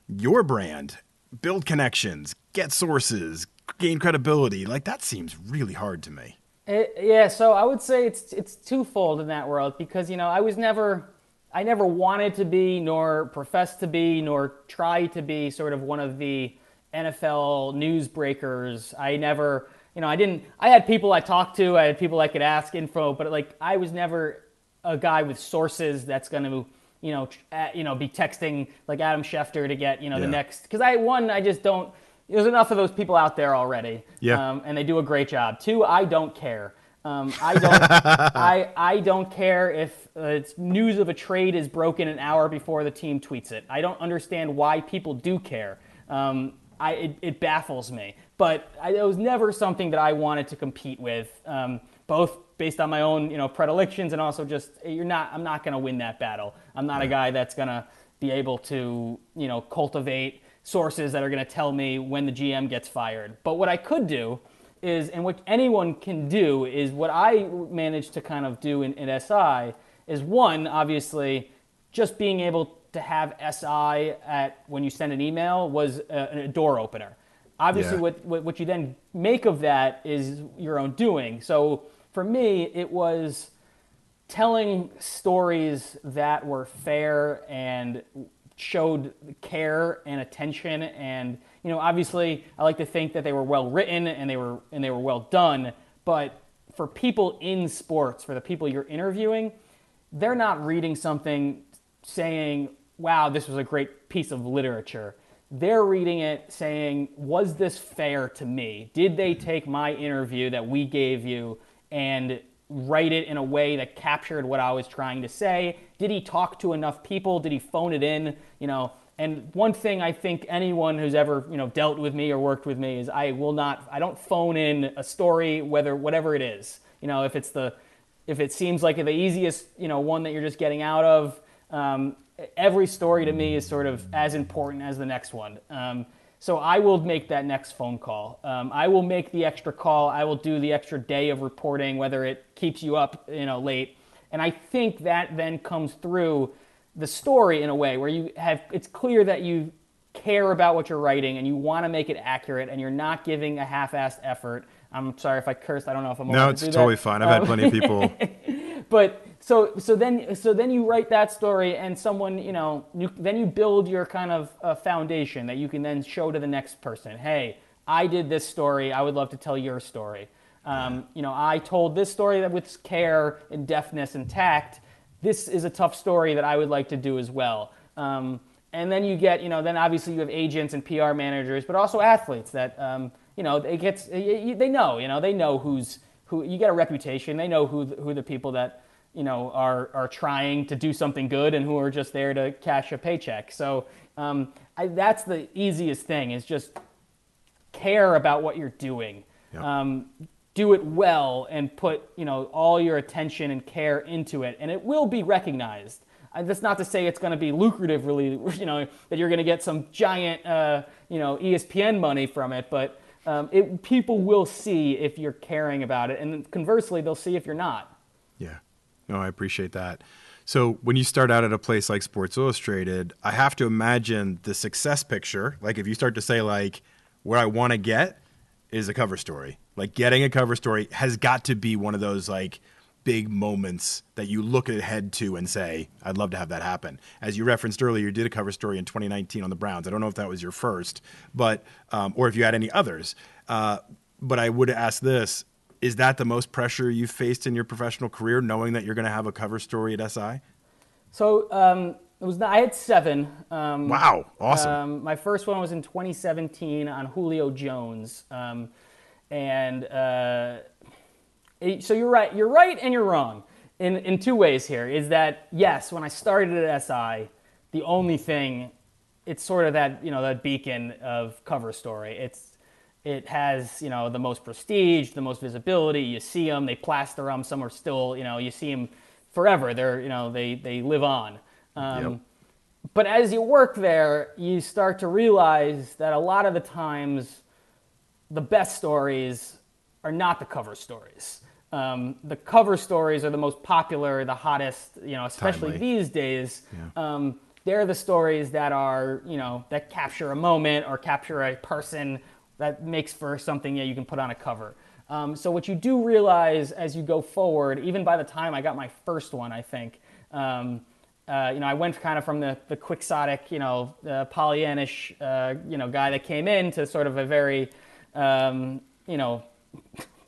your brand, build connections, get sources, gain credibility? Like that seems really hard to me. It, yeah, so I would say it's it's twofold in that world because you know I was never I never wanted to be, nor professed to be, nor try to be sort of one of the NFL newsbreakers. I never you know, I didn't. I had people I talked to. I had people I could ask info, but like I was never a guy with sources that's going to, you know, uh, you know, be texting like Adam Schefter to get you know yeah. the next. Because I one, I just don't. There's enough of those people out there already. Yeah. Um, and they do a great job. Two, I don't care. Um, I don't. I I don't care if uh, news of a trade is broken an hour before the team tweets it. I don't understand why people do care. Um, I it, it baffles me but I, it was never something that I wanted to compete with, um, both based on my own you know predilections and also just you're not I'm not going to win that battle. I'm not a guy that's going to be able to you know cultivate sources that are going to tell me when the GM gets fired. But what I could do is, and what anyone can do, is what I managed to kind of do in, in SI is one, obviously, just being able to have SI at when you send an email was a, a door opener. Obviously, yeah. what, what, what you then make of that is your own doing. So for me, it was telling stories that were fair and showed care and attention and you know obviously i like to think that they were well written and they were and they were well done but for people in sports for the people you're interviewing they're not reading something saying wow this was a great piece of literature they're reading it saying, Was this fair to me? Did they take my interview that we gave you and write it in a way that captured what I was trying to say? Did he talk to enough people? Did he phone it in? You know, and one thing I think anyone who's ever, you know, dealt with me or worked with me is I will not I don't phone in a story whether whatever it is. You know, if it's the if it seems like the easiest, you know, one that you're just getting out of, um, every story to me is sort of as important as the next one. Um, so I will make that next phone call. Um, I will make the extra call. I will do the extra day of reporting, whether it keeps you up, you know, late. And I think that then comes through the story in a way where you have. It's clear that you care about what you're writing and you want to make it accurate, and you're not giving a half-assed effort. I'm sorry if I cursed. I don't know if I'm. No, it's to totally fine. I've had plenty of people. but so so then so then you write that story and someone you know you, then you build your kind of uh, foundation that you can then show to the next person hey i did this story i would love to tell your story Um, you know, I told this story that with care and deftness and tact. This is a tough story that I would like to do as well. Um, and then you get, you know, then obviously you have agents and PR managers, but also athletes that, um, you know, it gets, they know, you know, they know who's who. You get a reputation. They know who who the people that you know are are trying to do something good and who are just there to cash a paycheck. So um, I, that's the easiest thing is just care about what you're doing. Yep. Um, do it well and put you know all your attention and care into it, and it will be recognized. That's not to say it's going to be lucrative, really. You know that you're going to get some giant uh, you know ESPN money from it, but um, it, people will see if you're caring about it, and conversely, they'll see if you're not. Yeah, no, I appreciate that. So when you start out at a place like Sports Illustrated, I have to imagine the success picture. Like if you start to say like, where I want to get is a cover story. Like getting a cover story has got to be one of those like big moments that you look ahead to and say, I'd love to have that happen. As you referenced earlier, you did a cover story in 2019 on the Browns. I don't know if that was your first, but um, or if you had any others. Uh, but I would ask this: Is that the most pressure you've faced in your professional career, knowing that you're going to have a cover story at SI? So um, it was. I had seven. Um, Wow, awesome. Um, my first one was in 2017 on Julio Jones, um, and uh, so you're right. You're right, and you're wrong in in two ways. Here is that yes, when I started at SI, the only thing it's sort of that you know that beacon of cover story. It's it has you know the most prestige, the most visibility. You see them, they plaster them. Some are still you know you see them forever. They're you know they they live on. Um, Yep. But as you work there, you start to realize that a lot of the times the best stories are not the cover stories. Um, the cover stories are the most popular, the hottest, you know, especially Timely. these days. Yeah. Um, they're the stories that are, you know, that capture a moment or capture a person that makes for something that you can put on a cover. Um, so what you do realize as you go forward, even by the time I got my first one, I think, um, uh, you know, I went kind of from the, the quixotic, you know, uh, Pollyannish, uh, you know, guy that came in to sort of a very, um, you know,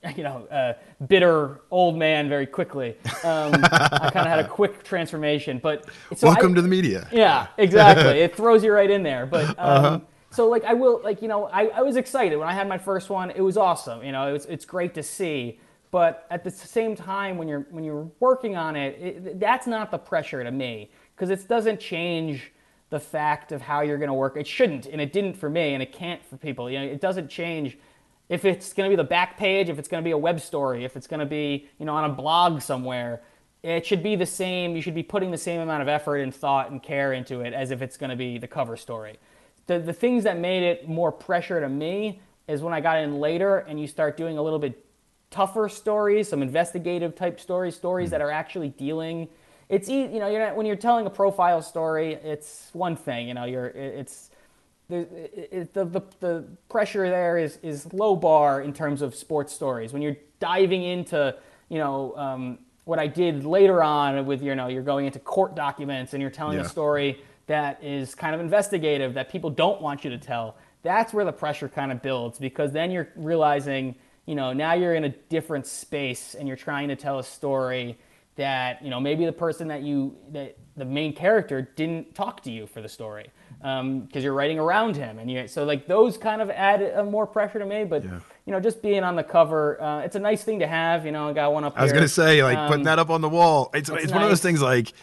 you know, uh, bitter old man very quickly. Um, I kind of had a quick transformation, but so Welcome I- to the media. yeah, exactly. it throws you right in there. But um, Uh-huh. so like I will like you know I, I was excited when I had my first one. It was awesome. You know, it was, it's great to see. But at the same time, when you're when you're working on it, it that's not the pressure to me because it doesn't change the fact of how you're going to work. It shouldn't, and it didn't for me, and it can't for people. You know, it doesn't change if it's going to be the back page, if it's going to be a web story, if it's going to be you know on a blog somewhere. It should be the same. You should be putting the same amount of effort and thought and care into it as if it's going to be the cover story. The the things that made it more pressure to me is when I got in later and you start doing a little bit tougher stories, some investigative type stories, stories mm-hmm. that are actually dealing. It's ea- you know you're not, when you're telling a profile story, it's one thing. You know you're it's the, it, it- the, the, the pressure there is, is low bar in terms of sports stories. When you're diving into, you know, um, what I did later on with, you know, you're going into court documents and you're telling Yeah. a story that is kind of investigative that people don't want you to tell. That's where the pressure kind of builds because then you're realizing, you know, now you're in a different space and you're trying to tell a story that you know maybe the person that you that the main character didn't talk to you for the story because you're writing around him and you so like those kind of add uh, more pressure to me but Yeah. you know just being on the cover uh, it's a nice thing to have you know i got one up I was here. gonna say, like Um, putting that up on the wall. It's it's, it's one of those things. Like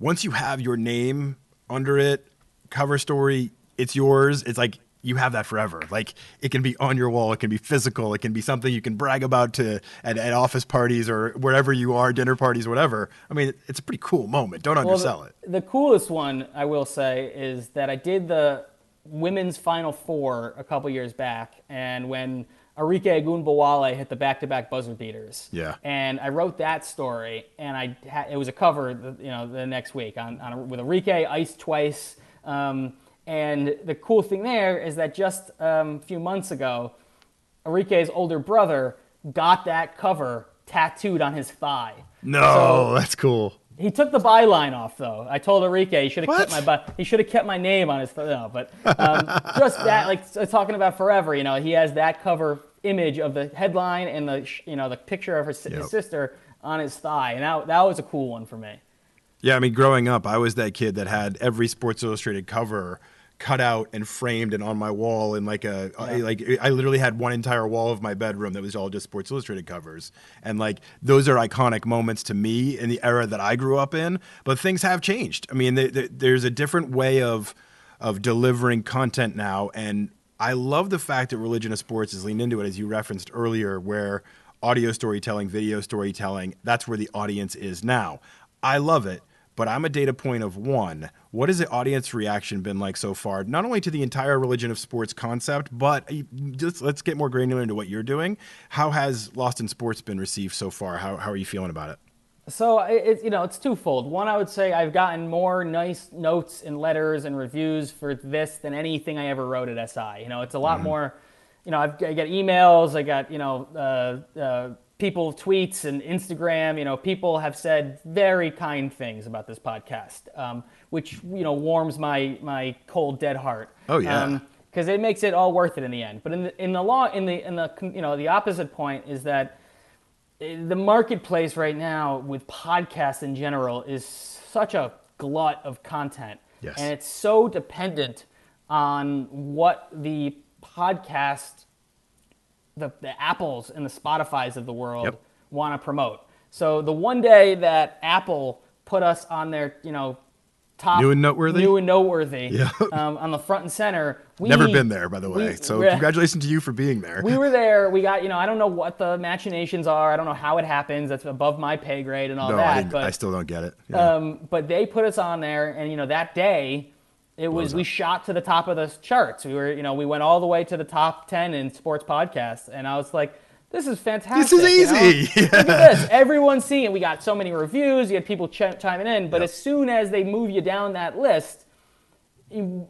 once you have your name under it, cover story, it's yours. It's like you have that forever. Like it can be on your wall. It can be physical. It can be something you can brag about to at, at office parties or wherever you are, dinner parties, whatever. I mean, it's a pretty cool moment. Don't Well, undersell it. the, the coolest one I will say is that I did the women's final four a couple years back, and when Arike Ogunbowale hit the back-to-back buzzer beaters, Yeah. and I wrote that story, and I ha- it was a cover, the- you know, the next week on, on a, with Arike iced twice. Um, and the cool thing there is that just um, a few months ago, Arike's older brother got that cover tattooed on his thigh. No, So- that's cool. he took the byline off though. I told Enrique he should have kept my by, he should have kept my name on his no, but um, just that like talking about forever. You know, he has that cover image of the headline and the you know the picture of her, si- Yep. his sister on his thigh, and that that was a cool one for me. Yeah, I mean, growing up, I was that kid that had every Sports Illustrated cover cut out and framed and on my wall in like a like I literally had one entire wall of my bedroom that was all just Sports Illustrated covers. And like those are iconic moments to me in the era that I grew up in, but things have changed. I mean, th- th- there's a different way of of delivering content now and I love the fact that Religion of Sports has leaned into it as you referenced earlier where audio storytelling, video storytelling, that's where the audience is now. I love it, but I'm a data point of one. What has the audience reaction been like so far? Not only to the entire religion of sports concept, but just let's get more granular into what you're doing. How has Lost in Sports been received so far? How, how are you feeling about it? So it's you know it's twofold. One, I would say I've gotten more nice notes and letters and reviews for this than anything I ever wrote at SI. You know, it's a lot more. You know, I've, I get emails. I got you know uh, uh, people tweets and Instagram. You know, people have said very kind things about this podcast, um, which you know warms my my cold dead heart. Oh, yeah. because it makes it all worth it in the end. But in the in the law in the in the you know the opposite point is that the marketplace right now with podcasts in general is such a glut of content. Yes. And it's so dependent on what the podcast, the, the Apples and the Spotify's of the world Yep. want to promote. So the one day that Apple put us on their, you know, top New and noteworthy? new and noteworthy, Yeah. um, on the front and center. We, Never been there, by the way. we- so congratulations to you for being there. We were there. We got, you know, I don't know what the machinations are. I don't know how it happens. That's above my pay grade and all no, that. I, but I still don't get it. Yeah. um, but they put us on there, and you know that day, it was we shot to the top of the charts. We were, you know, we went all the way to the top ten in sports podcasts, and I was like, "This is fantastic! This is you know? easy. Look at this! Everyone's seeing it. We got so many reviews. You had people ch- chiming in, but Yep. as soon as they move you down that list, you,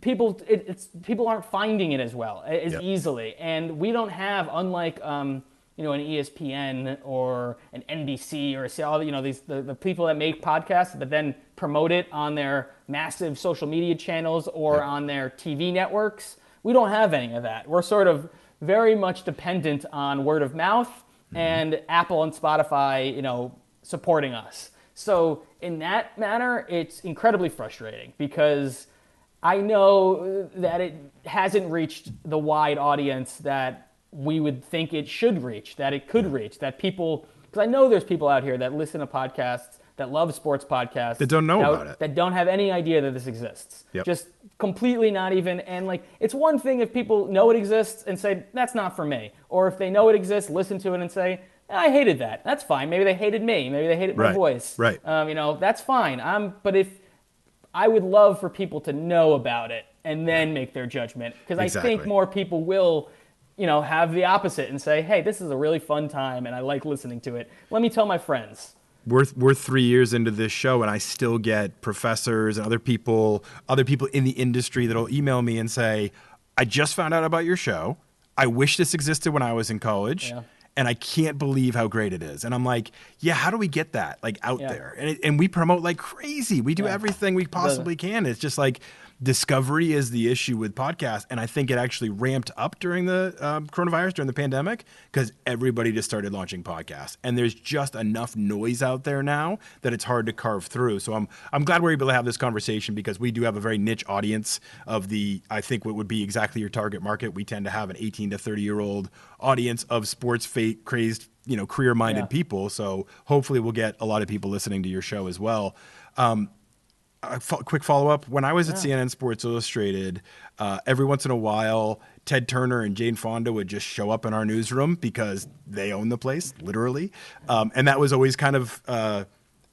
people it, it's people aren't finding it as well as Yep. easily, and we don't have unlike. Um, you know, an ESPN or an NBC or all the- you know these the, the people that make podcasts, that then promote it on their massive social media channels or on their TV networks. We don't have any of that. We're sort of very much dependent on word of mouth mm-hmm. and Apple and Spotify, you know, supporting us. So in that manner, it's incredibly frustrating because I know that it hasn't reached the wide audience that we would think it should reach, that it could reach, that people, because I know there's people out here that listen to podcasts, that love sports podcasts, That don't know that, about it. that don't have any idea that this exists. Yep. Just completely not even, and like, it's one thing if people know it exists and say, that's not for me. Or if they know it exists, listen to it and say, I hated that. That's fine. Maybe they hated me. Maybe they hated my voice. Right. Um, you know, that's fine. I'm, but if I would love for people to know about it and then make their judgment because I think more people will, you know, have the opposite and say, "Hey, this is a really fun time and I like listening to it. Let me tell my friends." we're we're three years into this show, and I still get professors and other people, other people in the industry that'll email me and say, "I just found out about your show. I wish this existed when I was in college." Yeah. And I can't believe how great it is. And I'm like, yeah, how do we get that like out Yeah. there? And, it, and we promote like crazy. We do everything we possibly can. It's just like discovery is the issue with podcasts. And I think it actually ramped up during the um, coronavirus, during the pandemic, because everybody just started launching podcasts. And there's just enough noise out there now that it's hard to carve through. So I'm, I'm glad we're able to have this conversation because we do have a very niche audience of the, I think, what would be exactly your target market. We tend to have an 18 to 30 year old audience of sports fate crazed, you know, career minded Yeah. people. So hopefully we'll get a lot of people listening to your show as well. Um, a fo- quick follow up. When I was at CNN Sports Illustrated, uh, every once in a while, Ted Turner and Jane Fonda would just show up in our newsroom because they own the place, literally. Um, and that was always kind of, uh,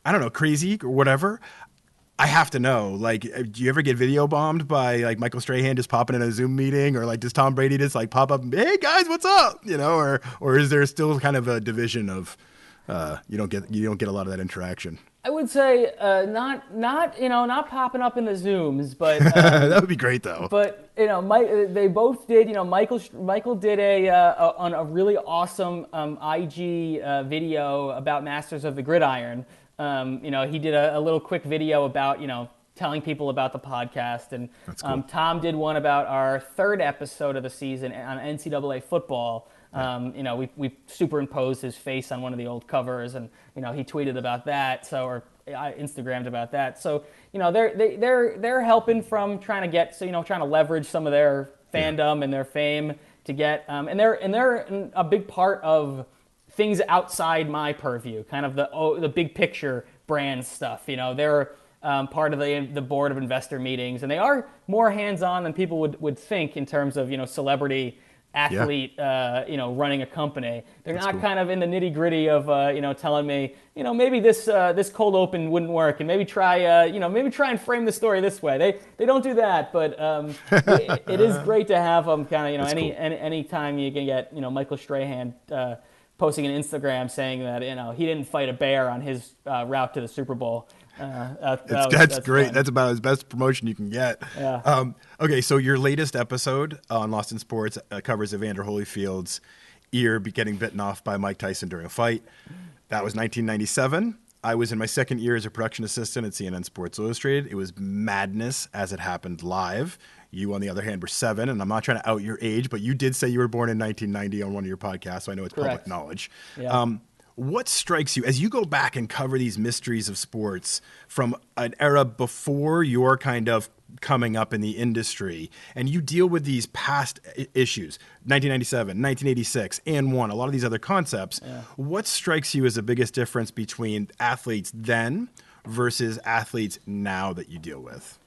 I don't know, crazy or whatever. I have to know, like, uh, do you ever get video bombed by like Michael Strahan just popping in a Zoom meeting, or like does Tom Brady just like pop up, and, hey guys, what's up, you know, or or is there still kind of a division of uh, you don't get you don't get a lot of that interaction? I would say uh, not not you know not popping up in the zooms, but uh, that would be great though. but you know Mike, they both did you know Michael Michael did a, uh, a on a really awesome um, IG uh, video about Masters of the Gridiron. Um, you know he did a, a little quick video about you know telling people about the podcast. And cool. um, Tom did one about our third episode of the season on NCAA football. Um, you know, we, we superimposed his face on one of the old covers, and you know, he tweeted about that. So, or I Instagrammed about that. So, you know, they're they, they're they're helping from trying to get so you know trying to leverage some of their fandom and their fame to get um, and they're and they're a big part of things outside my purview, kind of the oh, the big picture brand stuff. You know, they're um, part of the the board of investor meetings, and they are more hands on than people would would think in terms of you know celebrity athlete, uh, you know, running a company. They're not cool. kind of in the nitty gritty of, uh, you know, telling me, you know, maybe this uh, this cold open wouldn't work, and maybe try, uh, you know, maybe try and frame the story this way. They they don't do that, but um, it, it is great to have them kind of, you know, That's any, cool. any any time you can get, you know, Michael Strahan. Uh, Posting an Instagram saying that you know he didn't fight a bear on his uh, route to the Super Bowl. Uh, that- that That's, was- that's, great. fun. That's about as best promotion you can get. Yeah. Um, okay, so your latest episode on Lost in Sports uh, covers Evander Holyfield's ear getting bitten off by Mike Tyson during a fight. That was 1997. I was in my second year as a production assistant at CNN Sports Illustrated. It was madness as it happened live. You, on the other hand, were seven, and I'm not trying to out your age, but you did say you were born in 1990 on one of your podcasts, so I know it's public knowledge. Yeah. Um, what strikes you as you go back and cover these mysteries of sports from an era before your kind of coming up in the industry and you deal with these past issues 1997 1986 and one a lot of these other concepts what strikes you as the biggest difference between athletes then versus athletes now that you deal with?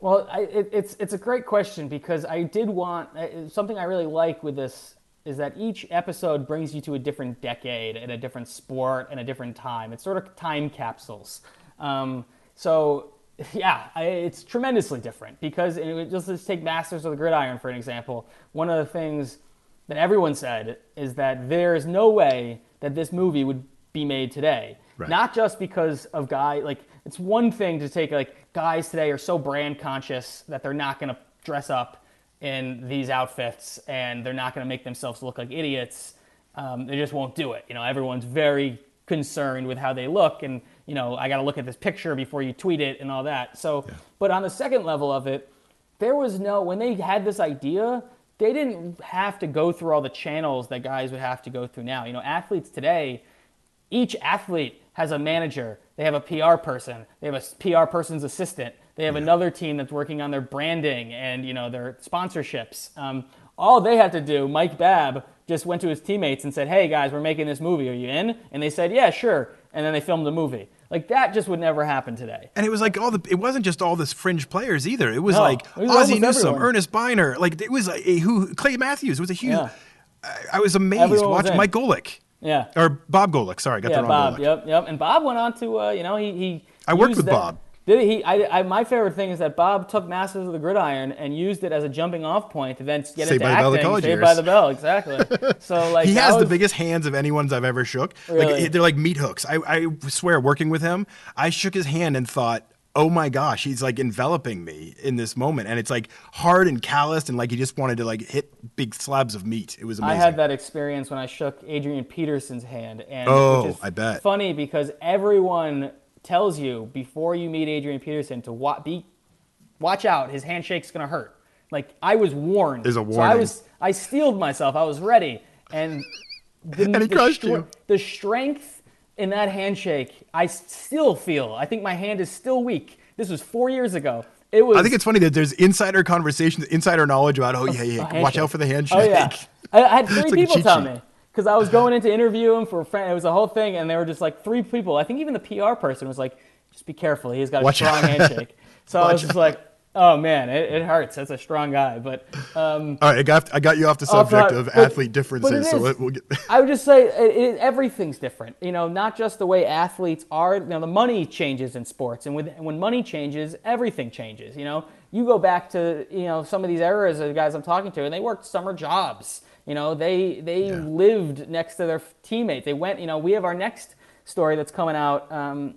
Well, I, it, it's it's a great question because I did want uh, something I really like with this is that each episode brings you to a different decade and a different sport and a different time. It's sort of time capsules. Um, so yeah, I, it's tremendously different because it, just let's take Masters of the Gridiron for an example. One of the things that everyone said is that there is no way that this movie would be made today. Right. Not just because of guy like it's one thing to take like guys today are so brand conscious that they're not going to dress up in these outfits and they're not going to make themselves look like idiots. Um, they just won't do it. You know, everyone's very concerned with how they look and you know I got to look at this picture before you tweet it and all that. So, but on the second level of it, there was no when they had this idea they didn't have to go through all the channels that guys would have to go through now you know athletes today each athlete has a manager they have a pr person they have a pr person's assistant they have another team that's working on their branding and you know their sponsorships um, all they had to do mike baab just went to his teammates and said hey guys we're making this movie are you in and they said yeah sure and then they filmed the movie like that just would never happen today and it was like all the it wasn't just all this fringe players either it was No, like it was ozzie newsome everyone. earnest byner like it was like a, who clay matthews was a huge Yeah. I, I was amazed Everyone watching in. mike golic yeah or Bob Golic. Sorry, I got yeah, the wrong Bob. Golic. Yep, yep. And Bob went on to, uh, you know, he he. I worked with that- Bob. Did he? I, I, my favorite thing is that Bob took Masters of the Gridiron and used it as a jumping off point to then get Saved into by the Bell, the acting. Saved years. by the Bell, exactly. So like He has the biggest hands of anyone's I've ever shook. Really? Like they're like meat hooks. I, I swear, working with him, I shook his hand and thought, "Oh my gosh, he's like enveloping me in this moment." And it's like hard and calloused, and like he just wanted to like hit big slabs of meat. It was amazing. I had that experience when I shook Adrian Peterson's hand, and Oh, I bet. funny because everyone tells you before you meet Adrian Peterson to wa- be watch out. His handshake's gonna hurt. Like I was warned. There's a So I was I steeled myself. I was ready, and the, And he the crushed you. The strength in that handshake, I still feel. I think my hand is still weak. This was four years ago. It was. I think it's funny that there's insider conversations, insider knowledge about, oh yeah, yeah, watch out for the handshake. Oh yeah, I, I had three like people tell me because I was going in to interview him for a friend. It was a whole thing, and they were just like three people. I think even the PR person was like, "Just be careful. He's got a Watch strong out. handshake." So I was just like, "Oh man, it, it hurts. That's a strong guy." But um, All right, I got I got you off the subject the- of but- athlete but differences. So let, we'll get. I would just say it, it, everything's different. You know, not just the way athletes are. You know, the money changes in sports, and with, when money changes, everything changes. You know, you go back to you know some of these eras of the guys I'm talking to, and they worked summer jobs. You know, they they Yeah. lived next to their teammates. They went. You know, we have our next story that's coming out. Um,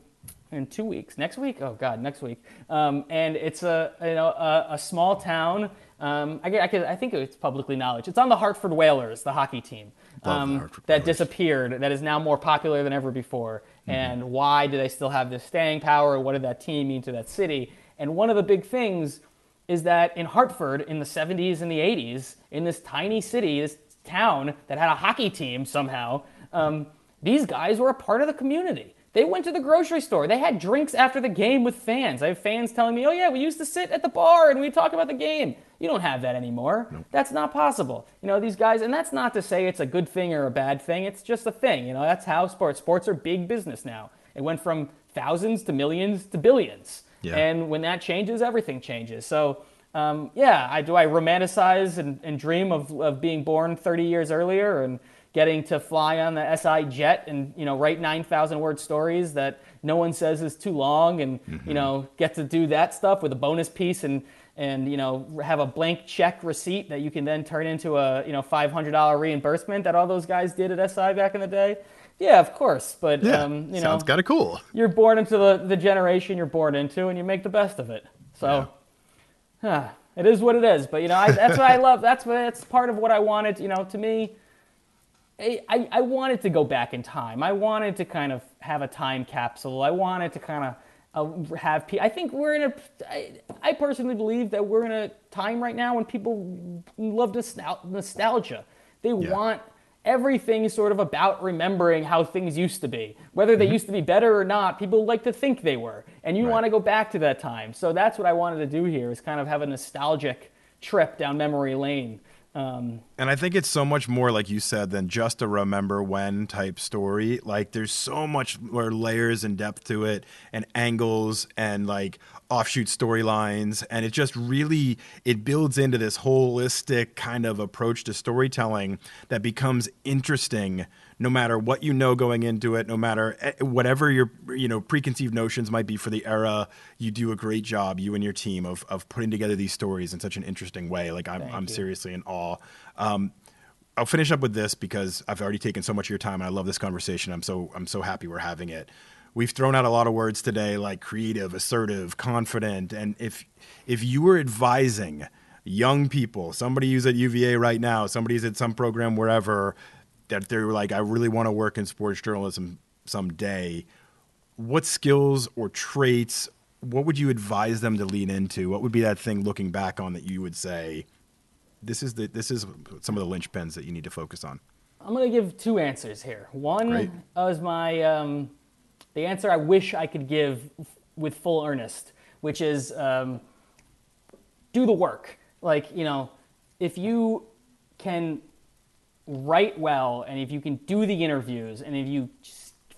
in two weeks, next week. Oh God, next week. Um, and it's a you know a, a small town. Um, I, get- I, could- I think it's publicly knowledge. It's on the Hartford Whalers, the hockey team the um, Hartford that Whalers. disappeared. That is now more popular than ever before. Mm-hmm. And why do they still have this staying power? What did that team mean to that city? And one of the big things is that in Hartford in the 70s and the 80s, in this tiny city, this town that had a hockey team somehow, um, these guys were a part of the community. They went to the grocery store. They had drinks after the game with fans. I have fans telling me, oh, yeah, we used to sit at the bar and we'd talk about the game. You don't have that anymore. Nope. That's not possible. You know, these guys, and that's not to say it's a good thing or a bad thing. It's just a thing. You know, that's how sports, sports are big business now. It went from thousands to millions to billions. Yeah. And when that changes, everything changes. So, um, yeah, I, do I romanticize and, and dream of, of being born 30 years earlier and getting to fly on the SI jet and you know write 9,000 word stories that no one says is too long, and mm-hmm. you know get to do that stuff with a bonus piece and and you know have a blank check receipt that you can then turn into a you know $500 reimbursement that all those guys did at SI back in the day. Yeah, of course, but yeah, um, you sounds kind of cool. You're born into the, the generation you're born into, and you make the best of it. So, yeah. Huh, it is what it is. But you know, I, that's what I love. That's what that's part of what I wanted. You know, to me, I, I wanted to go back in time. I wanted to kind of have a time capsule. I wanted to kind of uh, have. I think we're in a. I, I personally believe that we're in a time right now when people love nostalgia. They yeah. want everything is sort of about remembering how things used to be. Whether they mm-hmm. used to be better or not, people like to think they were. And you right. want to go back to that time. So that's what I wanted to do here is kind of have a nostalgic trip down memory lane. Um, and I think it's so much more, like you said, than just a remember when type story. Like, there's so much more layers and depth to it, and angles, and like offshoot storylines, and it just really it builds into this holistic kind of approach to storytelling that becomes interesting no matter what you know going into it, no matter eh, whatever your you know preconceived notions might be for the era, you do a great job, you and your team, of of putting together these stories in such an interesting way. Like I'm I'm seriously in awe. Um, I'll finish up with this because I've already taken so much of your time, and I love this conversation. I'm so I'm so happy we're having it. We've thrown out a lot of words today, like creative, assertive, confident, and if if you were advising young people, somebody who's at UVA right now, somebody's at some program wherever, that they're like, I really want to work in sports journalism someday, what skills or traits, what would you advise them to lean into? What would be that thing looking back on that you would say, this is the this is some of the linchpins that you need to focus on? I'm going to give two answers here. One Great. is my um, the answer I wish I could give with full earnest, which is um, do the work. Like you know, if you can write well and if you can do the interviews and if you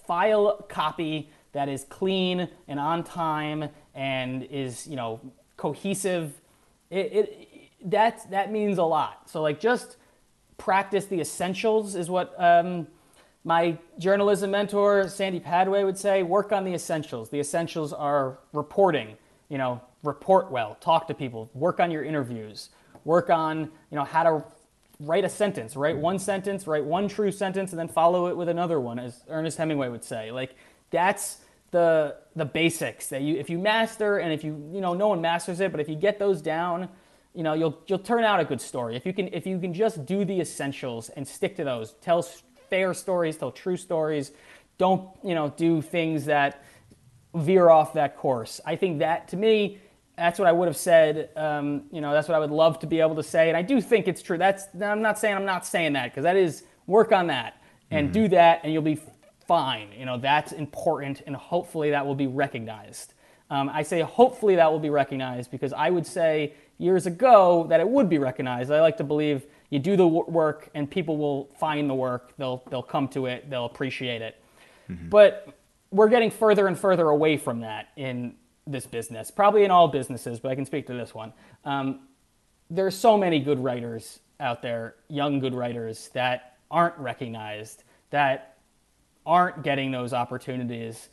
file copy that is clean and on time and is you know cohesive it, it that that means a lot so like just practice the essentials is what um, my journalism mentor sandy padwe would say work on the essentials the essentials are reporting you know report well talk to people work on your interviews work on you know how to write a sentence, write one sentence, write one true sentence, and then follow it with another one, as Ernest Hemingway would say. Like that's the the basics that you if you master, and if you you know no one masters it, but if you get those down, you know you'll you'll turn out a good story. If you can if you can just do the essentials and stick to those, tell fair stories, tell true stories, don't you know do things that veer off that course. I think that to me that's what I would have said. Um, you know, that's what I would love to be able to say, and I do think it's true. That's I'm not saying I'm not saying that because that is work on that and mm-hmm. do that, and you'll be fine. You know, that's important, and hopefully that will be recognized. Um, I say hopefully that will be recognized because I would say years ago that it would be recognized. I like to believe you do the work and people will find the work. They'll they'll come to it. They'll appreciate it. Mm-hmm. But we're getting further and further away from that in this business, probably in all businesses, but I can speak to this one. Um, there are so many good writers out there, young good writers that aren't recognized, that aren't getting those opportunities,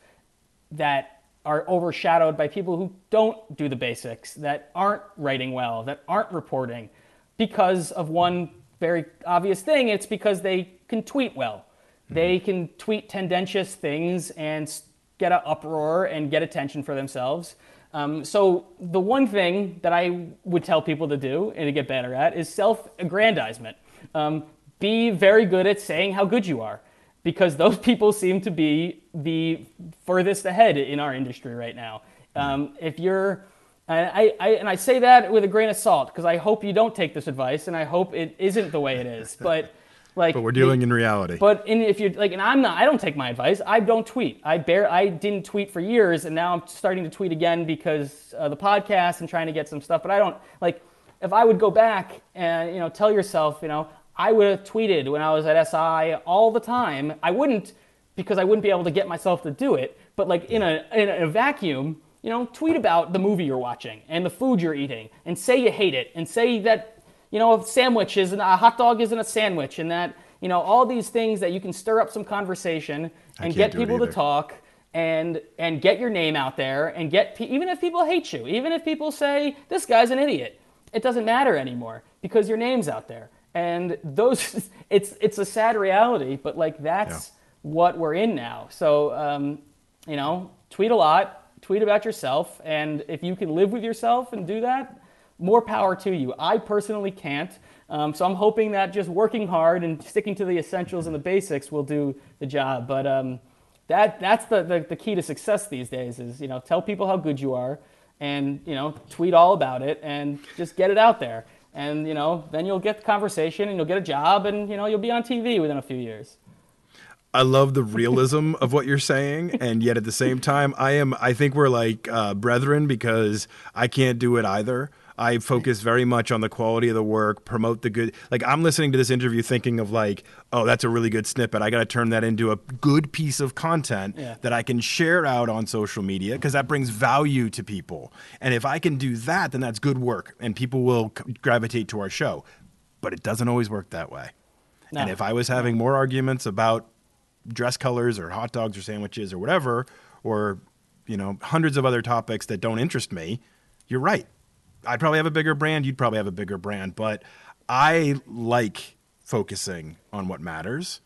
that are overshadowed by people who don't do the basics, that aren't writing well, that aren't reporting because of one very obvious thing. It's because they can tweet well. Mm-hmm. They can tweet tendentious things and get an uproar and get attention for themselves. Um, so the one thing that I would tell people to do and to get better at is self-aggrandizement. Um, be very good at saying how good you are, because those people seem to be the furthest ahead in our industry right now. Um, if you're And I, I, and I say that with a grain of salt because I hope you don't take this advice, and I hope it isn't the way it is. But like, But we're dealing in reality. But in, if you're like, and I'm not, I don't take my advice. I don't tweet. I bear, I didn't tweet for years, and now I'm starting to tweet again because uh, the podcast and trying to get some stuff. But I don't like. If I would go back and you know tell yourself, you know, I would have tweeted when I was at SI all the time. I wouldn't because I wouldn't be able to get myself to do it. But like in a in a vacuum, you know, tweet about the movie you're watching and the food you're eating, and say you hate it, and say that you know a sandwich isn't a hot dog isn't a sandwich, and that you know all these things that you can stir up some conversation and get people to talk and and get your name out there and get even if people hate you, even if people say this guy's an idiot, it doesn't matter anymore because your name's out there. And those, it's it's a sad reality, but like that's Yeah. what we're in now. So um, you know, tweet a lot, tweet about yourself, and if you can live with yourself and do that, more power to you. I personally can't. Um, so I'm hoping that just working hard and sticking to the essentials and the basics will do the job. But um, that that's the, the, the key to success these days is you know tell people how good you are and you know tweet all about it and just get it out there and you know then you'll get the conversation and you'll get a job and you know you'll be on TV within a few years. I love the realism of what you're saying, and yet at the same time, I am. I think we're like uh, brethren because I can't do it either. I focus very much on the quality of the work, promote the good. Like I'm listening to this interview, thinking of like, oh, that's a really good snippet. I got to turn that into a good piece of content Yeah. that I can share out on social media because that brings value to people. And if I can do that, then that's good work, and people will c- gravitate to our show. But it doesn't always work that way. And if I was having more arguments about dress colors or hot dogs or sandwiches or whatever, or you know, hundreds of other topics that don't interest me, you're right. I'd probably have a bigger brand. You'd probably have a bigger brand, but I like focusing on what matters.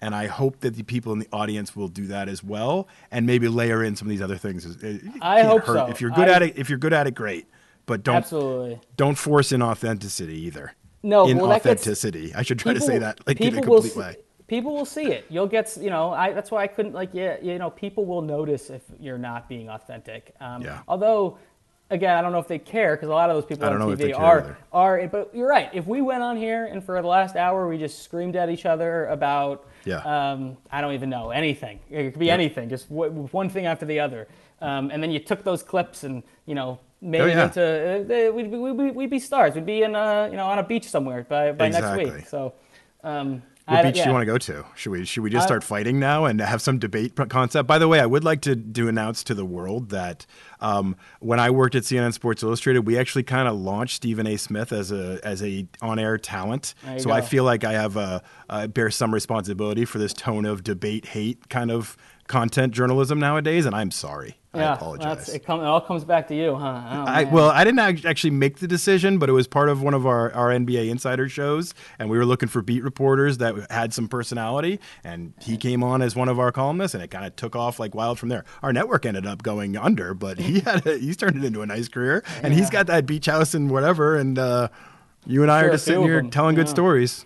And I hope that the people in the audience will do that as well, and maybe layer in some of these other things. It- I hope hurt. so. If you're good I- at it, if you're good at it, great. But don't Absolutely. don't force inauthenticity either. No, well, that gets- I should try to say that like in a people will complete way. People will see it. You'll get, you know, I, that's why I couldn't like, yeah, you know, people will notice if you're not being authentic. Um, Yeah. Although, again, I don't know if they care because a lot of those people on don't know if they TV are either. are. But you're right. If we went on here and for the last hour we just screamed at each other about, Yeah. um, I don't even know anything. It could be anything, just w- one thing after the other. Um, and then you took those clips and you know made Oh, it into uh, we'd, we'd, we'd, we'd be stars. We'd be in uh, you know on a beach somewhere by, by next Exactly. week. So. Um, What beach do you want to go to? Should we should we just Uh, start fighting now and have some debate concept? By the way, I would like to do announce to the world that um, when I worked at CNN Sports Illustrated, we actually kind of launched Stephen A. Smith as a as a on air talent. So I feel like I have a I bear some responsibility for this tone of debate hate kind of content journalism nowadays, and I'm sorry. I Yeah, apologize. That's, it, come, it all comes back to you, huh? Oh, I, well, I didn't actually make the decision, but it was part of one of our, our NBA insider shows, and we were looking for beat reporters that had some personality, and he came on as one of our columnists, and it kind of took off like wild from there. Our network ended up going under, but he had a, he's turned it into a nice career, and he's got that beach house and whatever, and uh, you and I Sure, are just sitting here telling good stories.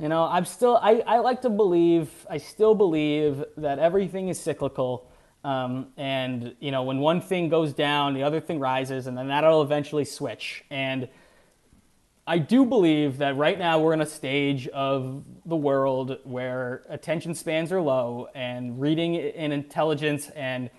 You know, I'm still, I, I like to believe, I still believe that everything is cyclical. Um, and, you know, when one thing goes down, the other thing rises, and then that'll eventually switch. And I do believe that right now we're in a stage of the world where attention spans are low and reading and intelligence and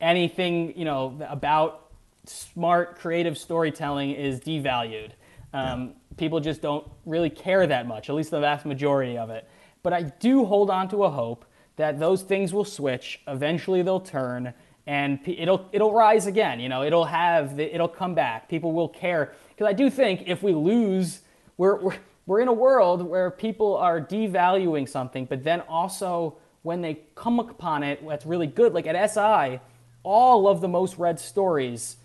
anything, you know, about smart, creative storytelling is devalued. Um, People just don't really care that much, at least the vast majority of it. But I do hold on to a hope that those things will switch. Eventually, they'll turn, and it'll it'll rise again. You know, it'll have the, it'll come back. People will care because I do think if we lose, we're, we're we're in a world where people are devaluing something, but then also when they come upon it, that's really good. Like at SI, all of the most read stories,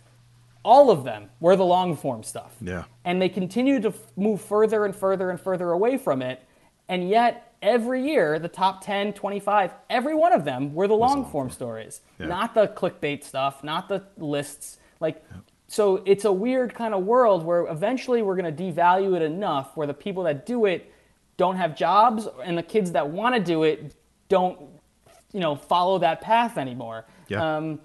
all of them were the long form stuff. Yeah. And they continue to f- move further and further and further away from it. And yet, every year, the top 10, 25, every one of them were the long form stories, Yeah. not the clickbait stuff, not the lists. Like, so it's a weird kind of world where eventually we're going to devalue it enough where the people that do it don't have jobs and the kids that want to do it don't, you know, follow that path anymore. Yeah. Um,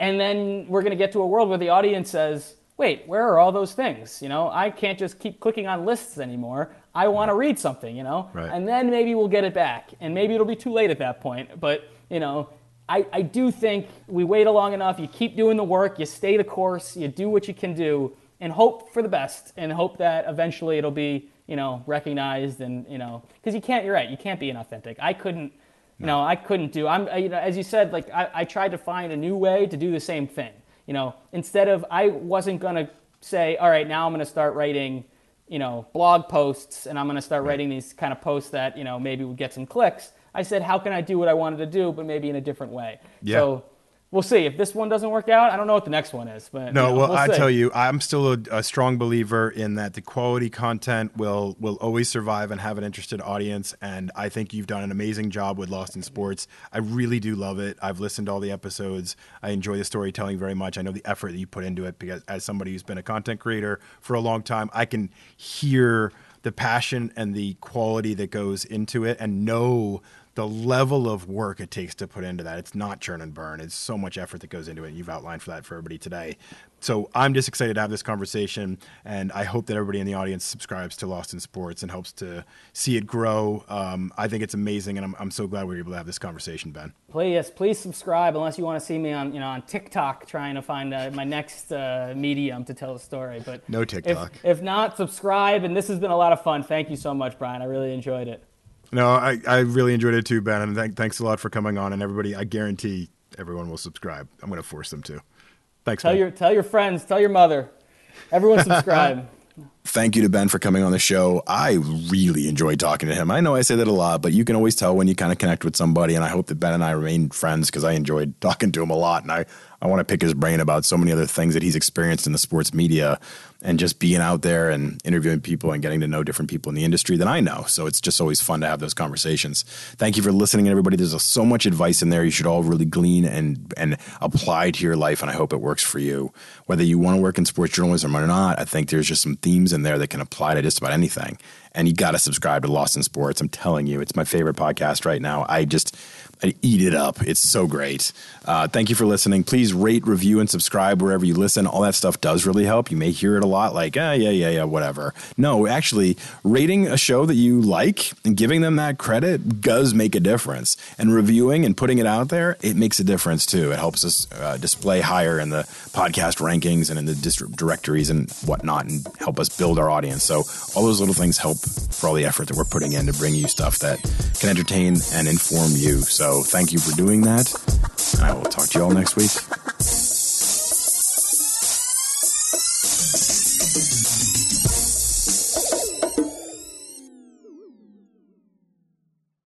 and then we're going to get to a world where the audience says, wait, where are all those things? You know, I can't just keep clicking on lists anymore. I want to read something, you know? Right. And then maybe we'll get it back. And maybe it'll be too late at that point. But, you know, I, I do think we wait long enough, you keep doing the work, you stay the course, you do what you can do, and hope for the best, and hope that eventually it'll be, you know, recognized and, you know, because you can't, you're right, you can't be inauthentic. I couldn't, you know, I couldn't do, I'm, you know, as you said, like, I, I tried to find a new way to do the same thing. You know, instead of, I wasn't going to say, all right, now I'm going to start writing, you know, blog posts and I'm going to start writing these kind of posts that, you know, maybe would get some clicks. I said, how can I do what I wanted to do, but maybe in a different way? Yeah. So we'll see. If this one doesn't work out, I don't know what the next one is. But No, you know, well, we'll I tell you, I'm still a, a strong believer in that the quality content will will always survive and have an interested audience. And I think you've done an amazing job with Lost in Sports. I really do love it. I've listened to all the episodes. I enjoy the storytelling very much. I know the effort that you put into it because, as somebody who's been a content creator for a long time, I can hear the passion and the quality that goes into it, and know the level of work it takes to put into that. It's not churn and burn. It's so much effort that goes into it. You've outlined for that for everybody today. So I'm just excited to have this conversation, and I hope that everybody in the audience subscribes to Lost in Sports and helps to see it grow. Um, I think it's amazing, and I'm, I'm so glad we were able to have this conversation, Ben. Please, please subscribe. Unless you want to see me on, you know, on TikTok trying to find uh, my next uh, medium to tell the story. But No if, TikTok. if not, subscribe. And this has been a lot of fun. Thank you so much, Brian. I really enjoyed it. No, I, I really enjoyed it too, Ben, and th- thanks a lot for coming on. And everybody, I guarantee everyone will subscribe. I'm going to force them to. Thanks, Tell Ben. your tell your friends. Tell your mother. Everyone subscribe. Thank you to Ben for coming on the show. I really enjoyed talking to him. I know I say that a lot, but you can always tell when you kind of connect with somebody. And I hope that Ben and I remain friends because I enjoyed talking to him a lot. And I, I want to pick his brain about so many other things that he's experienced in the sports media and just being out there and interviewing people and getting to know different people in the industry than I know. So it's just always fun to have those conversations. Thank you for listening, everybody. There's so much advice in there you should all really glean and, and apply to your life. And I hope it works for you. Whether you want to work in sports journalism or not, I think there's just some themes in there that can apply to just about anything. And you got to subscribe to Lost in Sports. I'm telling you, it's my favorite podcast right now. I just Eat it up. It's so great. Uh, thank you for listening. Please rate, review, and subscribe wherever you listen. All that stuff does really help. You may hear it a lot like, ah, yeah, yeah, yeah, whatever. No, actually, rating a show that you like and giving them that credit does make a difference. And reviewing and putting it out there, it makes a difference too. It helps us uh, display higher in the podcast rankings and in the dist- directories and whatnot and help us build our audience. So, all those little things help for all the effort that we're putting in to bring you stuff that can entertain and inform you. So thank you for doing that. And I will talk to you all next week.